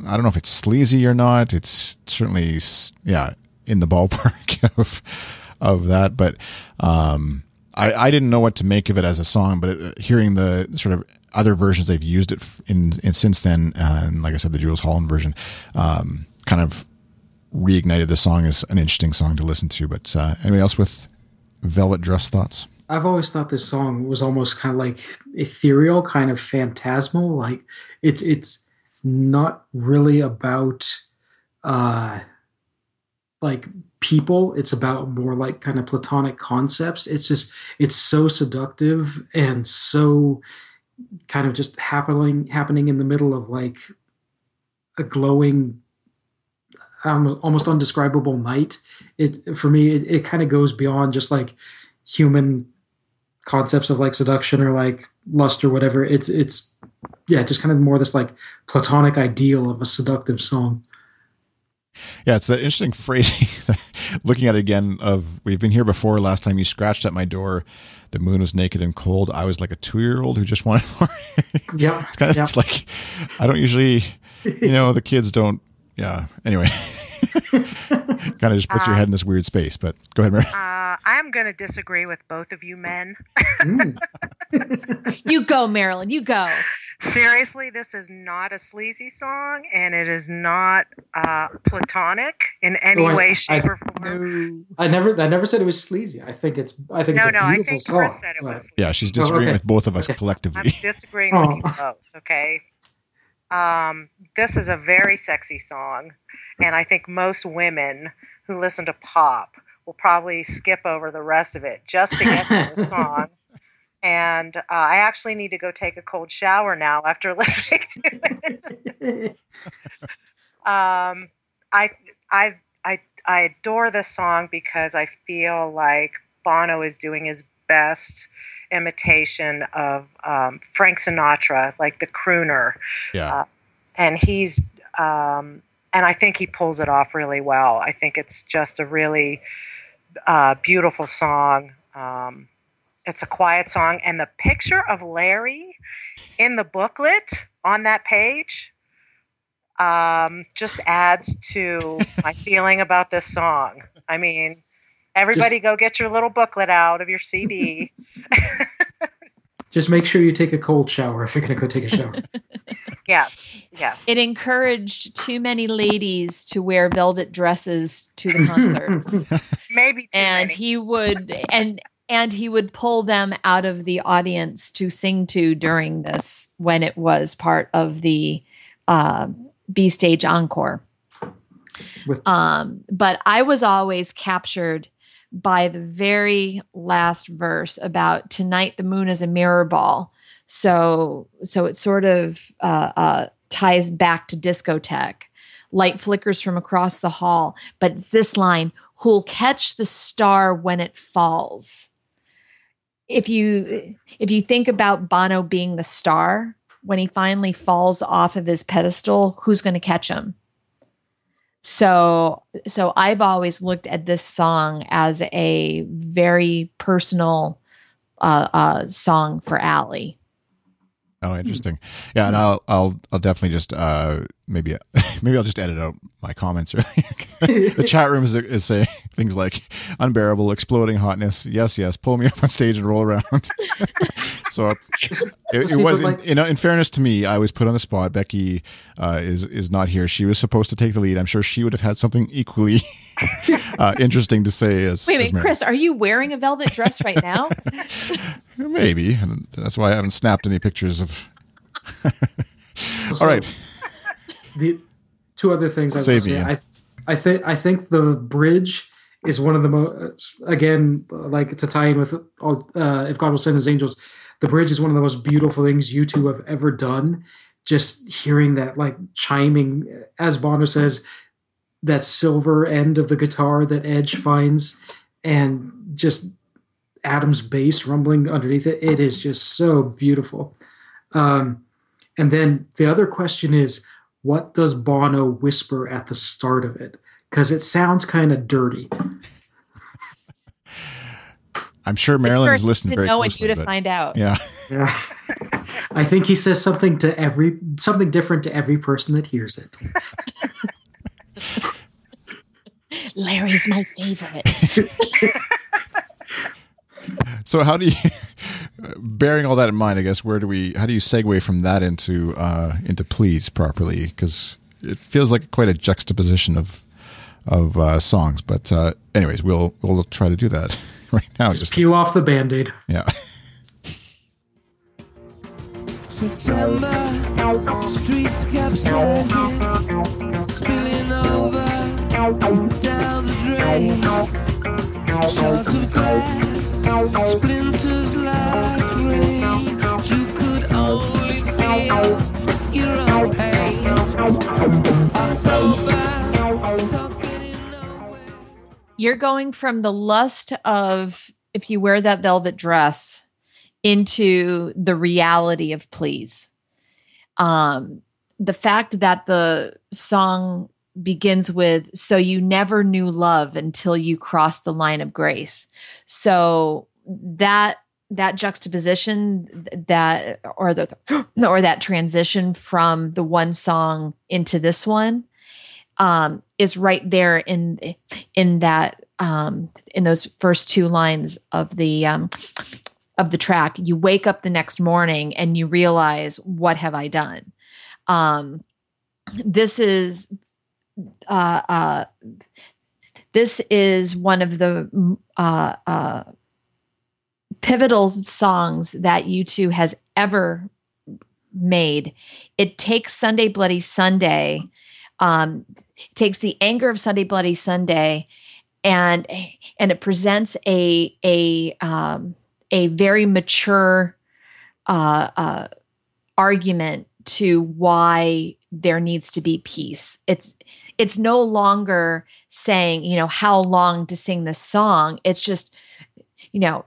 [SPEAKER 1] I don't know if it's sleazy or not. It's certainly yeah in the ballpark (laughs) of of that, but um, I I didn't know what to make of it as a song, but uh hearing the sort of other versions they've used it in, in since then, uh, and like I said, the Jools Holland version, um, kind of reignited the song as an interesting song to listen to. But uh, anybody else with Velvet Dress thoughts?
[SPEAKER 4] I've always thought this song was almost kind of like ethereal, kind of phantasmal. Like it's it's not really about uh like people. It's about more like kind of platonic concepts. It's just it's so seductive and so kind of just happening happening in the middle of like a glowing Um, almost undescribable night it for me it, it kind of goes beyond just like human concepts of like seduction or like lust or whatever it's it's yeah just kind of more this like platonic ideal of a seductive song
[SPEAKER 1] Yeah, it's that interesting phrasing. (laughs) Looking at it again, of we've been here before. Last time you scratched at my door, the moon was naked and cold. I was like a two-year-old who just wanted more. (laughs)
[SPEAKER 4] yeah
[SPEAKER 1] it's kind of
[SPEAKER 4] yeah.
[SPEAKER 1] it's like I don't usually, you know, the kids don't. Yeah. Anyway, (laughs) kind of just puts your head in this weird space. But go ahead, Mary.
[SPEAKER 3] Uh, I'm going to disagree with both of you men.
[SPEAKER 4] Mm. (laughs)
[SPEAKER 2] You go, Marylinn. You go.
[SPEAKER 3] Seriously, this is not a sleazy song, and it is not uh, platonic in any
[SPEAKER 4] Oh, I-
[SPEAKER 3] way,
[SPEAKER 4] I-
[SPEAKER 3] shape, or form.
[SPEAKER 4] i never i never said it was sleazy i think it's i think
[SPEAKER 3] No,
[SPEAKER 4] it's a
[SPEAKER 3] no, I
[SPEAKER 4] beautiful
[SPEAKER 3] think
[SPEAKER 4] song
[SPEAKER 3] Chris said it
[SPEAKER 4] but-
[SPEAKER 3] was.
[SPEAKER 1] Yeah, she's
[SPEAKER 4] Oh,
[SPEAKER 1] disagreeing
[SPEAKER 4] okay.
[SPEAKER 1] with both of us
[SPEAKER 4] Okay.
[SPEAKER 3] I'm
[SPEAKER 1] collectively.
[SPEAKER 3] disagreeing with you
[SPEAKER 4] Oh.
[SPEAKER 3] both. Okay. Um, this is a very sexy song, and I think most women who listen to pop will probably skip over the rest of it just to get to the song. (laughs) And uh, I actually need to go take a cold shower now after (laughs) listening to it. (laughs) um, I I I I adore this song because I feel like Bono is doing his best imitation of um, Frank Sinatra, like the crooner,
[SPEAKER 1] Yeah.
[SPEAKER 3] and he's um, and I think he pulls it off really well. I think it's just a really uh, beautiful song. Um, it's a quiet song, and the picture of Larry in the booklet on that page um, just adds to my (laughs) feeling about this song. I mean, Everybody, go get your little booklet out of your CD. (laughs)
[SPEAKER 4] Just make sure you take a cold shower if you're going to go take a shower. (laughs)
[SPEAKER 3] yes, yes.
[SPEAKER 2] It encouraged too many ladies to wear velvet dresses to the concerts. (laughs)
[SPEAKER 3] Maybe. Too
[SPEAKER 2] and
[SPEAKER 3] many.
[SPEAKER 2] he would and and he would pull them out of the audience to sing to during this when it was part of the uh, B stage encore.
[SPEAKER 4] With-
[SPEAKER 2] Um, but I was always captured by the very last verse about tonight the moon is a mirror ball. So so it sort of uh, uh, ties back to discotheque. Light flickers from across the hall, but it's this line: "Who'll catch the star when it falls?" If you if you think about Bono being the star when he finally falls off of his pedestal, who's going to catch him? So so I've always looked at this song as a very personal uh, uh, song for Ali.
[SPEAKER 1] Oh, interesting. Yeah, and I'll I'll I'll definitely just uh maybe (laughs) maybe I'll just edit out my comments. (laughs) the chat room is, is saying (laughs) things like unbearable, exploding hotness. Yes, yes, pull me up on stage and roll around. so it, it was in, in in fairness to me, I was put on the spot. Becky uh, is is not here. She was supposed to take the lead. I'm sure she would have had something equally (laughs) uh, interesting to say as
[SPEAKER 2] Wait a
[SPEAKER 1] as
[SPEAKER 2] minute, Chris, are you wearing a velvet dress right now? (laughs)
[SPEAKER 1] Maybe, and that's why I haven't snapped any pictures of. (laughs)
[SPEAKER 4] So,
[SPEAKER 1] All right.
[SPEAKER 4] The two other things I
[SPEAKER 1] Save
[SPEAKER 4] would say.
[SPEAKER 1] Ian.
[SPEAKER 4] I, I think I think the bridge is one of the most again like to tie in with all, uh, if God will send His angels. The bridge is one of the most beautiful things U2 have ever done. Just hearing that like chiming, as Bono says, that silver end of the guitar that Edge finds, and just Adam's bass rumbling underneath it. It is just so beautiful. Um, and then the other question is, what does Bono whisper at the start of it? Because it sounds kind of dirty. (laughs)
[SPEAKER 1] I'm sure Marylinn
[SPEAKER 2] for
[SPEAKER 1] has listened
[SPEAKER 2] to
[SPEAKER 1] very
[SPEAKER 2] know and you to
[SPEAKER 1] but-
[SPEAKER 2] find out.
[SPEAKER 1] yeah.
[SPEAKER 4] Yeah. (laughs) I think he says something to every something different to every person that hears it. (laughs)
[SPEAKER 2] Larry's my favorite. (laughs)
[SPEAKER 1] So how do you, bearing all that in mind, I guess, where do we, how do you segue from that into uh, into please properly? Because it feels like quite a juxtaposition of of uh, songs. But uh, anyways, we'll we'll try to do that (laughs) right now.
[SPEAKER 4] Just peel off the band-aid.
[SPEAKER 1] yeah.
[SPEAKER 5] September, streets capsizing, spilling over down the drain. Of glass, splinters like rain. You could only feel your own pain. October.
[SPEAKER 2] You're going from the lust of if you wear that velvet dress into the reality of please. Um, the fact that the song begins with so you never knew love until you crossed the line of grace. So that that juxtaposition that or the (gasps) or that transition from the one song into this one um, is right there in in that um, in those first two lines of the um, of the track. You wake up the next morning and you realize what have I done. Um, this is uh, uh, this is one of the uh, uh, pivotal songs that U2 has ever made. It takes Sunday Bloody Sunday, um, takes the anger of Sunday Bloody Sunday, and and it presents a a um, a very mature uh, argument to why there needs to be peace. It's it's no longer saying you know how long to sing this song. It's just you know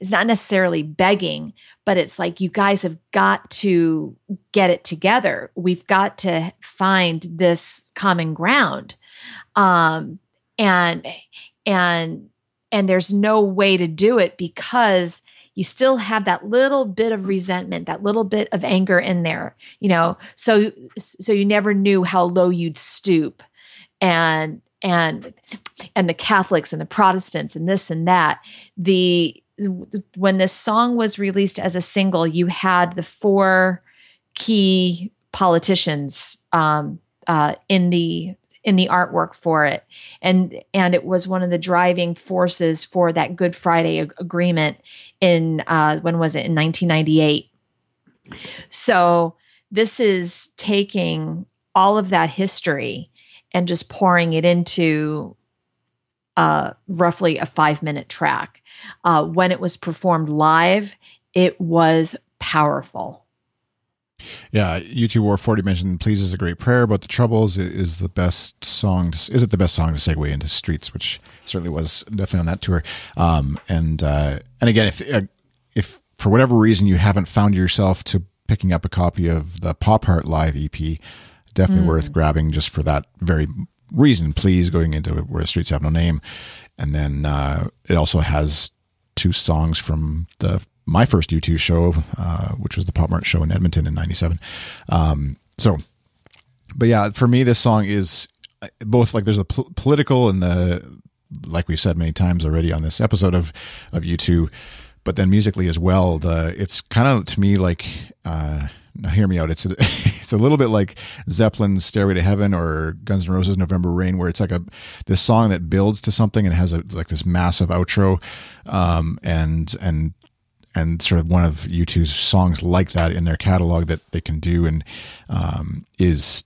[SPEAKER 2] it's not necessarily begging, but it's like you guys have got to get it together. We've got to find this common ground. Um, and and and there's no way to do it because you still have that little bit of resentment, that little bit of anger in there, you know. So so you never knew how low you'd stoop. And and and the Catholics and the Protestants and this and that. The when this song was released as a single, you had the four key politicians um, uh, in the in the artwork for it, and and it was one of the driving forces for that Good Friday ag- agreement in uh, when was it in 1998. So this is taking all of that history and just pouring it into uh, roughly a five minute track. Uh, when it was performed live, it was powerful.
[SPEAKER 1] Yeah, U2 War 40 mentioned Please is a Great Prayer but the Troubles is the best song, to, is it the best song to segue into Streets, which certainly was definitely on that tour. Um, and, uh, and again, if, uh, if for whatever reason you haven't found yourself to picking up a copy of the Pop Heart Live EP, definitely worth grabbing just for that very reason. Please going into Where the Streets Have No Name. And then, uh, it also has two songs from the my first U2 show, uh, which was the Pop Mart show in Edmonton in '97. Um, so, but yeah, for me, this song is uh, both like there's a pol- political and the like we've said many times already on this episode of of U2, but then musically as well. The it's kind of to me like. Uh, now hear me out. It's a, it's a little bit like Zeppelin's "Stairway to Heaven" or Guns N' Roses' "November Rain," where it's like a this song that builds to something and has a like this massive outro, um, and and and sort of one of U2's songs like that in their catalog that they can do and um, is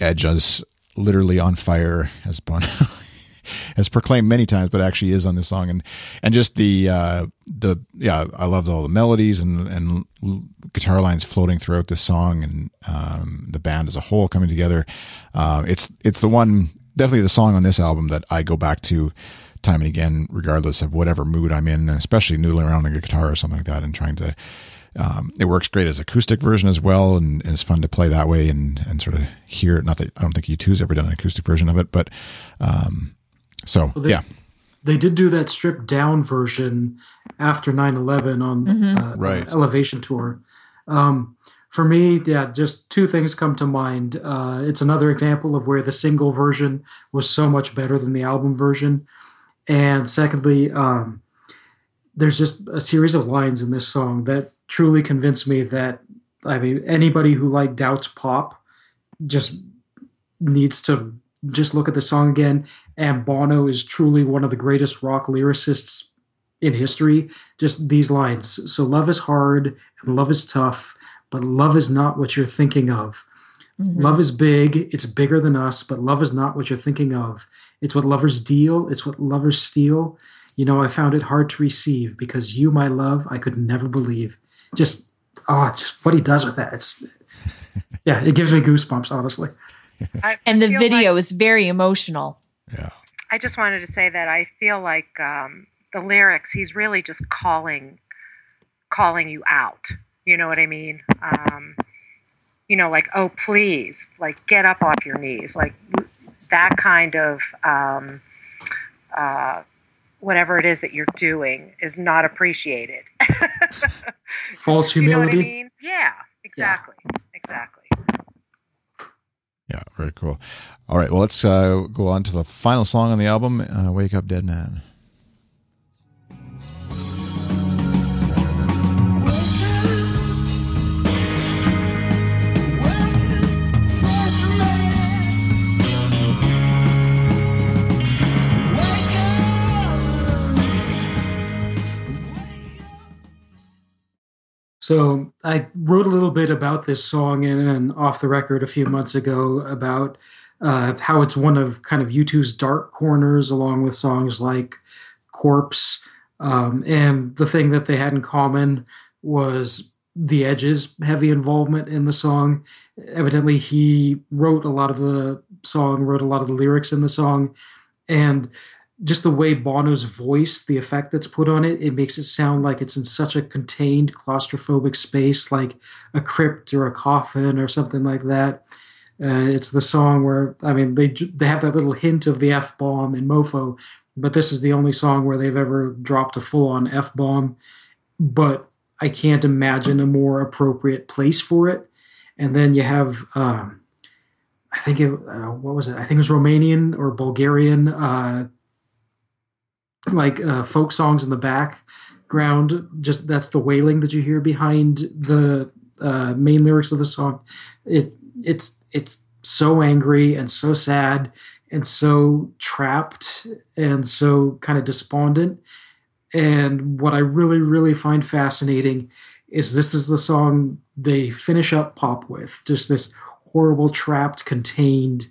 [SPEAKER 1] Edge is literally on fire as Bono has proclaimed many times, but actually is on this song and and just the uh, the yeah I love all the melodies and and guitar lines floating throughout this song and um, the band as a whole coming together. Uh, it's it's the one definitely the song on this album that I go back to time and again, regardless of whatever mood I'm in, especially noodling around on a guitar or something like that, and trying to. Um, it works great as acoustic version as well, and, and, it's fun to play that way and and sort of hear. Not that I don't think U2's ever done an acoustic version of it, but um, so
[SPEAKER 4] Well, they-
[SPEAKER 1] yeah,
[SPEAKER 4] They did do that stripped down version after 9/11 on
[SPEAKER 2] Mhm.
[SPEAKER 4] uh,
[SPEAKER 1] Right.
[SPEAKER 4] Elevation tour. Um, for me, yeah, just two things come to mind. Uh, it's another example of where the single version was so much better than the album version, and secondly, um, there's just a series of lines in this song that truly convince me that I mean anybody who like doubts pop just needs to just look at the song again and Bono is truly one of the greatest rock lyricists in history. Just these lines. So love is hard and love is tough, but love is not what you're thinking of.
[SPEAKER 2] Mhm.
[SPEAKER 4] Love is big, it's bigger than us, but love is not what you're thinking of. It's what lovers deal, it's what lovers steal. You know, I found it hard to receive because you, my love, I could never believe. Just oh, just what he does with that. It's yeah, it gives me goosebumps, honestly. (laughs)
[SPEAKER 3] I,
[SPEAKER 2] And the video
[SPEAKER 3] like-
[SPEAKER 2] is very emotional.
[SPEAKER 1] yeah,
[SPEAKER 3] I just wanted to say that I feel like um, the lyrics. He's really just calling, calling you out. You know what I mean? Um, you know, like oh please, like get up off your knees, like that kind of. Um, uh, whatever it is that you're doing is not appreciated. (laughs)
[SPEAKER 4] False
[SPEAKER 3] Do you know what I
[SPEAKER 4] humility.
[SPEAKER 3] mean? Yeah, exactly, exactly.
[SPEAKER 1] Yeah, very cool. All right, well, let's uh, go on to the final song on the album, uh, "Wake Up, Dead Man."
[SPEAKER 4] So I wrote a little bit about this song in an off the record a few months ago about uh, how it's one of kind of U2's dark corners, along with songs like Corpse. Um, and the thing that they had in common was the Edge's heavy involvement in the song. Evidently, he wrote a lot of the song, wrote a lot of the lyrics in the song, and just the way Bono's voice, the effect that's put on it, it makes it sound like it's in such a contained, claustrophobic space, like a crypt or a coffin or something like that. Uh, it's the song where I mean they they have that little hint of the f bomb in Mofo, but this is the only song where they've ever dropped a full on f bomb. But I can't imagine a more appropriate place for it. And then you have um, I think it uh, what was it? I think it was Romanian or Bulgarian, uh, like uh, folk songs in the background. Just that's the wailing that you hear behind the uh, main lyrics of the song. It it's it's so angry and so sad and so trapped and so kind of despondent. And what I really really find fascinating is this is the song they finish up pop with just this horrible trapped contained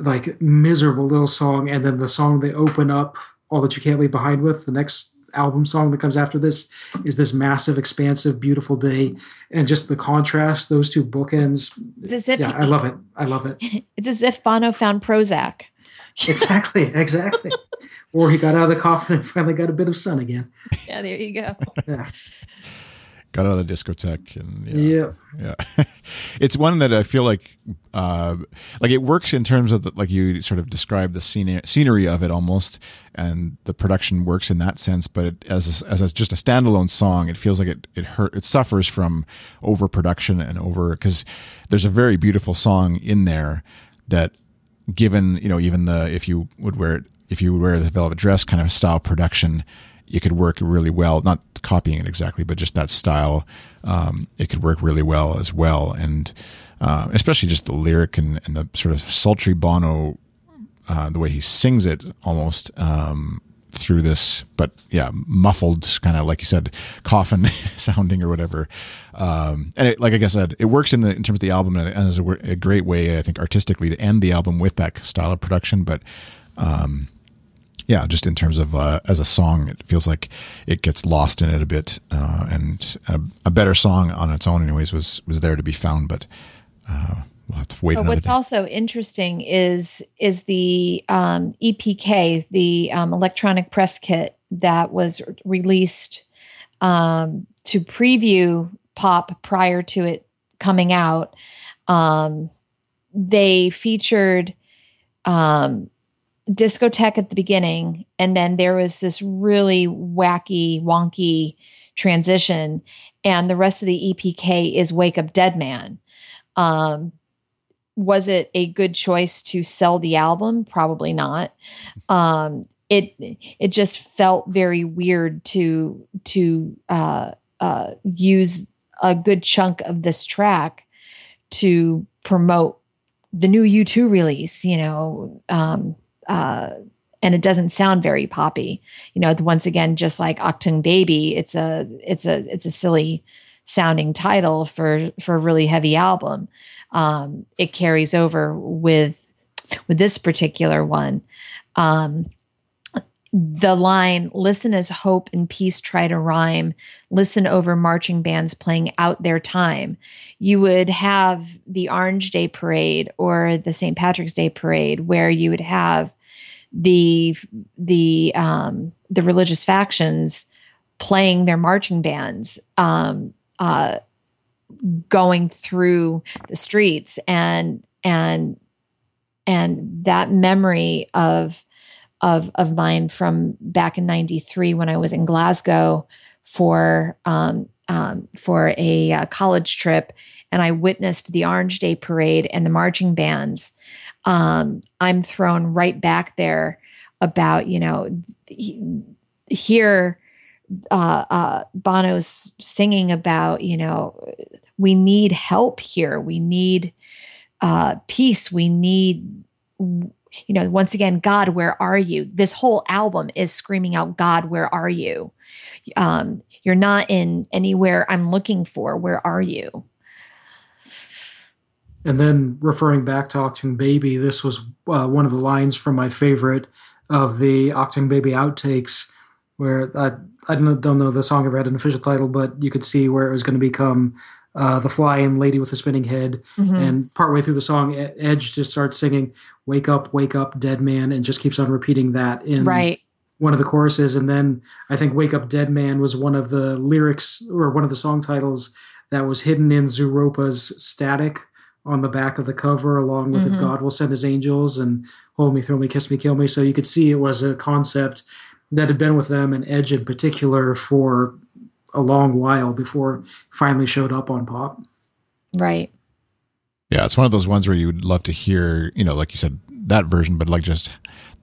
[SPEAKER 4] like miserable little song and then the song they open up all that you can't leave behind with the next album song that comes after this is this massive expansive beautiful day. And just the contrast those two bookends.
[SPEAKER 2] It's as if
[SPEAKER 4] yeah
[SPEAKER 2] he-
[SPEAKER 4] i love it. I love it. (laughs)
[SPEAKER 2] It's as if Bono found Prozac. (laughs)
[SPEAKER 4] exactly exactly. Or he got out of the coffin and finally got a bit of sun again.
[SPEAKER 2] Yeah, there you go.
[SPEAKER 4] yeah
[SPEAKER 1] Got out of the discotheque and yeah.
[SPEAKER 4] yeah
[SPEAKER 1] yeah. (laughs) It's one that i feel like uh like it works in terms of the, like you sort of described the scenery, scenery of it almost and the production works in that sense but it, as a, as a, just a standalone song it feels like it it hurt it suffers from overproduction and over because there's a very beautiful song in there that given you know even the if you would wear it if you would wear the velvet dress kind of style production it could work really well. Not copying it exactly but just that style um, it could work really well as well. And uh, especially just the lyric and, and the sort of sultry bono uh, the way he sings it almost um, through this but yeah muffled kind of like you said coffin (laughs) sounding or whatever. Um, and it, like I guess said it works in the in terms of the album and as a, a great way I think artistically to end the album with that style of production but um, yeah, just in terms of uh, as a song, it feels like it gets lost in it a bit, uh, and a, a better song on its own, anyways, was was there to be found. But uh, we'll have to wait
[SPEAKER 2] But what's
[SPEAKER 1] day.
[SPEAKER 2] also interesting is is the um, EPK, the um, electronic press kit that was released um, to preview pop prior to it coming out. Um, they featured um, discotheque at the beginning, and then there was this really wacky, wonky transition, and the rest of the EPK is "Wake Up Dead Man." Um, was it a good choice to sell the album? Probably not. Um, it it just felt very weird to to uh, uh, use a good chunk of this track to promote the new U2 release. You know, um, uh, and it doesn't sound very poppy. You know, once again, just like Achtung Baby, it's a it's a it's a silly sounding title for for a really heavy album um, it carries over with with this particular one. Um, the line "Listen as hope and peace try to rhyme." Listen over marching bands playing out their time. You would have the Orange Day Parade or the St. Patrick's Day Parade, where you would have the the um, the religious factions playing their marching bands. Um, uh, going through the streets and and and that memory of of of mine from back in 93 when I was in Glasgow for um, um, for a uh, college trip and I witnessed the Orange Day parade and the marching bands um, I'm thrown right back there about you know he, here uh, uh, Bono's singing about, you know, we need help here. We need uh, peace. We need, you know, once again, God, where are you? This whole album is screaming out, God, where are you? Um, you're not in anywhere I'm looking for. Where are you?
[SPEAKER 4] And then referring back to Achtung Baby, this was uh, one of the lines from my favorite of the Achtung Baby outtakes, where I, I know, don't know the song ever had an official title, but you could see where it was going to become uh, The Flying Lady with the Spinning Head.
[SPEAKER 2] Mhm.
[SPEAKER 4] And partway through the song, Edge just starts singing, Wake up, wake up, dead man, and just keeps on repeating that in
[SPEAKER 2] right.
[SPEAKER 4] one of the choruses. And then I think Wake Up Dead Man was one of the lyrics or one of the song titles that was hidden in Zooropa's Static on the back of the cover, along with
[SPEAKER 2] Mhm.
[SPEAKER 4] If God Will Send His Angels and Hold Me, Throw Me, Kiss Me, Kill Me. So you could see it was a concept that had been with them and Edge in particular for a long while before it finally showed up on pop.
[SPEAKER 2] Right.
[SPEAKER 1] Yeah, it's one of those ones where you would love to hear, you know, like you said, that version, but like just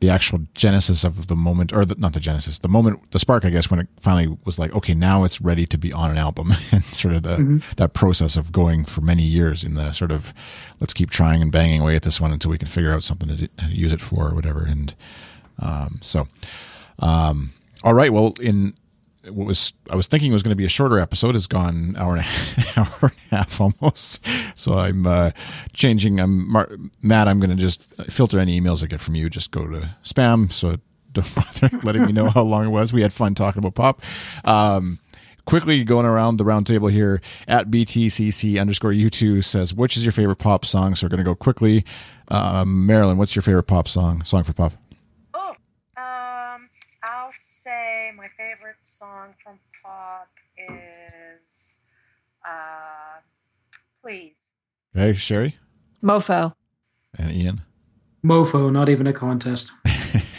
[SPEAKER 1] the actual genesis of the moment, or the, not the genesis, the moment, the spark, I guess, when it finally was like, okay, now it's ready to be on an album, (laughs) and sort of the that process of going for many years in the sort of let's keep trying and banging away at this one until we can figure out something to, do, to use it for or whatever. And um, so, um, all right, well, in what was I was thinking was going to be a shorter episode has gone hour and a half, (laughs) hour and a half almost. So I'm uh, changing. I'm Mar- Matt. I'm going to just filter any emails I get from you. Just go to spam. So don't (laughs) bother letting me know how long it was. We had fun talking about pop. Um, quickly going around the round table here at BTCC underscore U2 says, which is your favorite pop song? So we're going to go quickly. Um, Marylinn, what's your favorite pop song? Song for pop?
[SPEAKER 3] Oh, um, I'll say my favorite song from pop is, uh, Please.
[SPEAKER 1] Hey, Sherry
[SPEAKER 2] Mofo.
[SPEAKER 1] and Ian.
[SPEAKER 4] Mofo, not even a contest.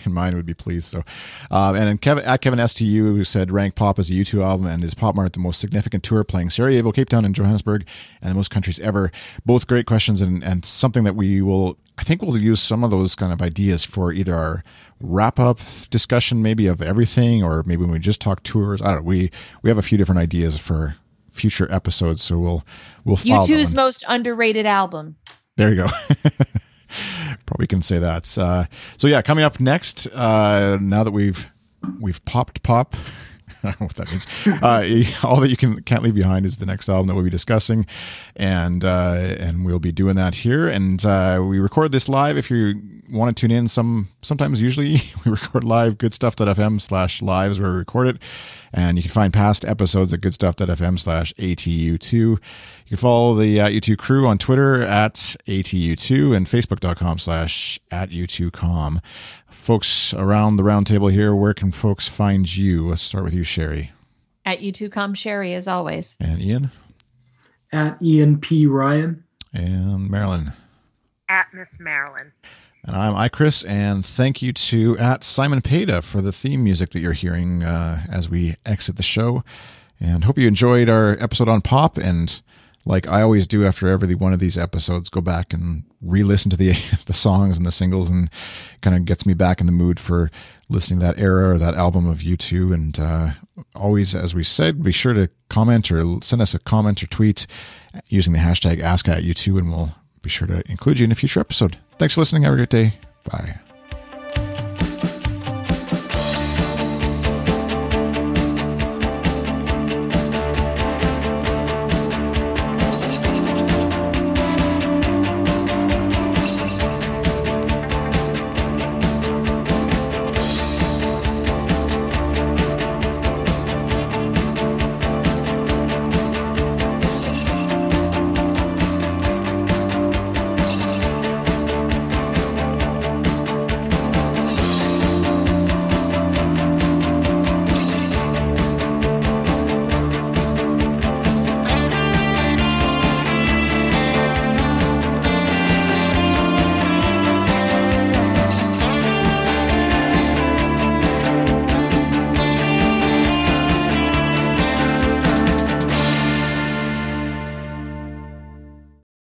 [SPEAKER 4] (laughs)
[SPEAKER 1] Mine would be pleased. So, um, and then Kevin at Kevin STU who said rank pop as a U2 album and is Pop Mart the most significant tour playing Sarajevo, Cape Town, and Johannesburg, and the most countries ever. Both great questions and and something that we will I think we'll use some of those kind of ideas for either our wrap up discussion maybe of everything or maybe when we just talk tours. I don't know. We we have a few different ideas for future episodes, so we'll we'll follow that
[SPEAKER 2] U2's most underrated album.
[SPEAKER 1] There you go. (laughs) (laughs) Probably can say that. Uh, so yeah, coming up next. Uh, now that we've we've popped pop. (laughs) I don't know what that means. Uh, (laughs) all that you can can't leave behind is the next album that we'll be discussing, and uh, and we'll be doing that here. And uh, we record this live. If you want to tune in, some sometimes usually we record live. Goodstuff.fm slash lives where we record it, and you can find past episodes at goodstuff.fm slash atu2. You can follow the uh, U2 crew on Twitter at atu2 and facebook.com slash at u2com. Folks around the roundtable here, where can folks find you? Let's start with you, Sherry
[SPEAKER 2] At U2Com Sherry, as always.
[SPEAKER 1] and Ian
[SPEAKER 4] At Ian P. Ryan.
[SPEAKER 1] and Marylinn.
[SPEAKER 3] At Miss Marylinn.
[SPEAKER 1] And I'm I Chris, and thank you to at Simon Peda for the theme music that you're hearing uh, as we exit the show. And hope you enjoyed our episode on pop. And like I always do after every one of these episodes, go back and re-listen to the (laughs) the songs and the singles, and kind of gets me back in the mood for listening to that era or that album of U2. And uh, always, as we said, be sure to comment or send us a comment or tweet using the hashtag AskAtU2, and we'll be sure to include you in a future episode. Thanks for listening. Have a great day. Bye.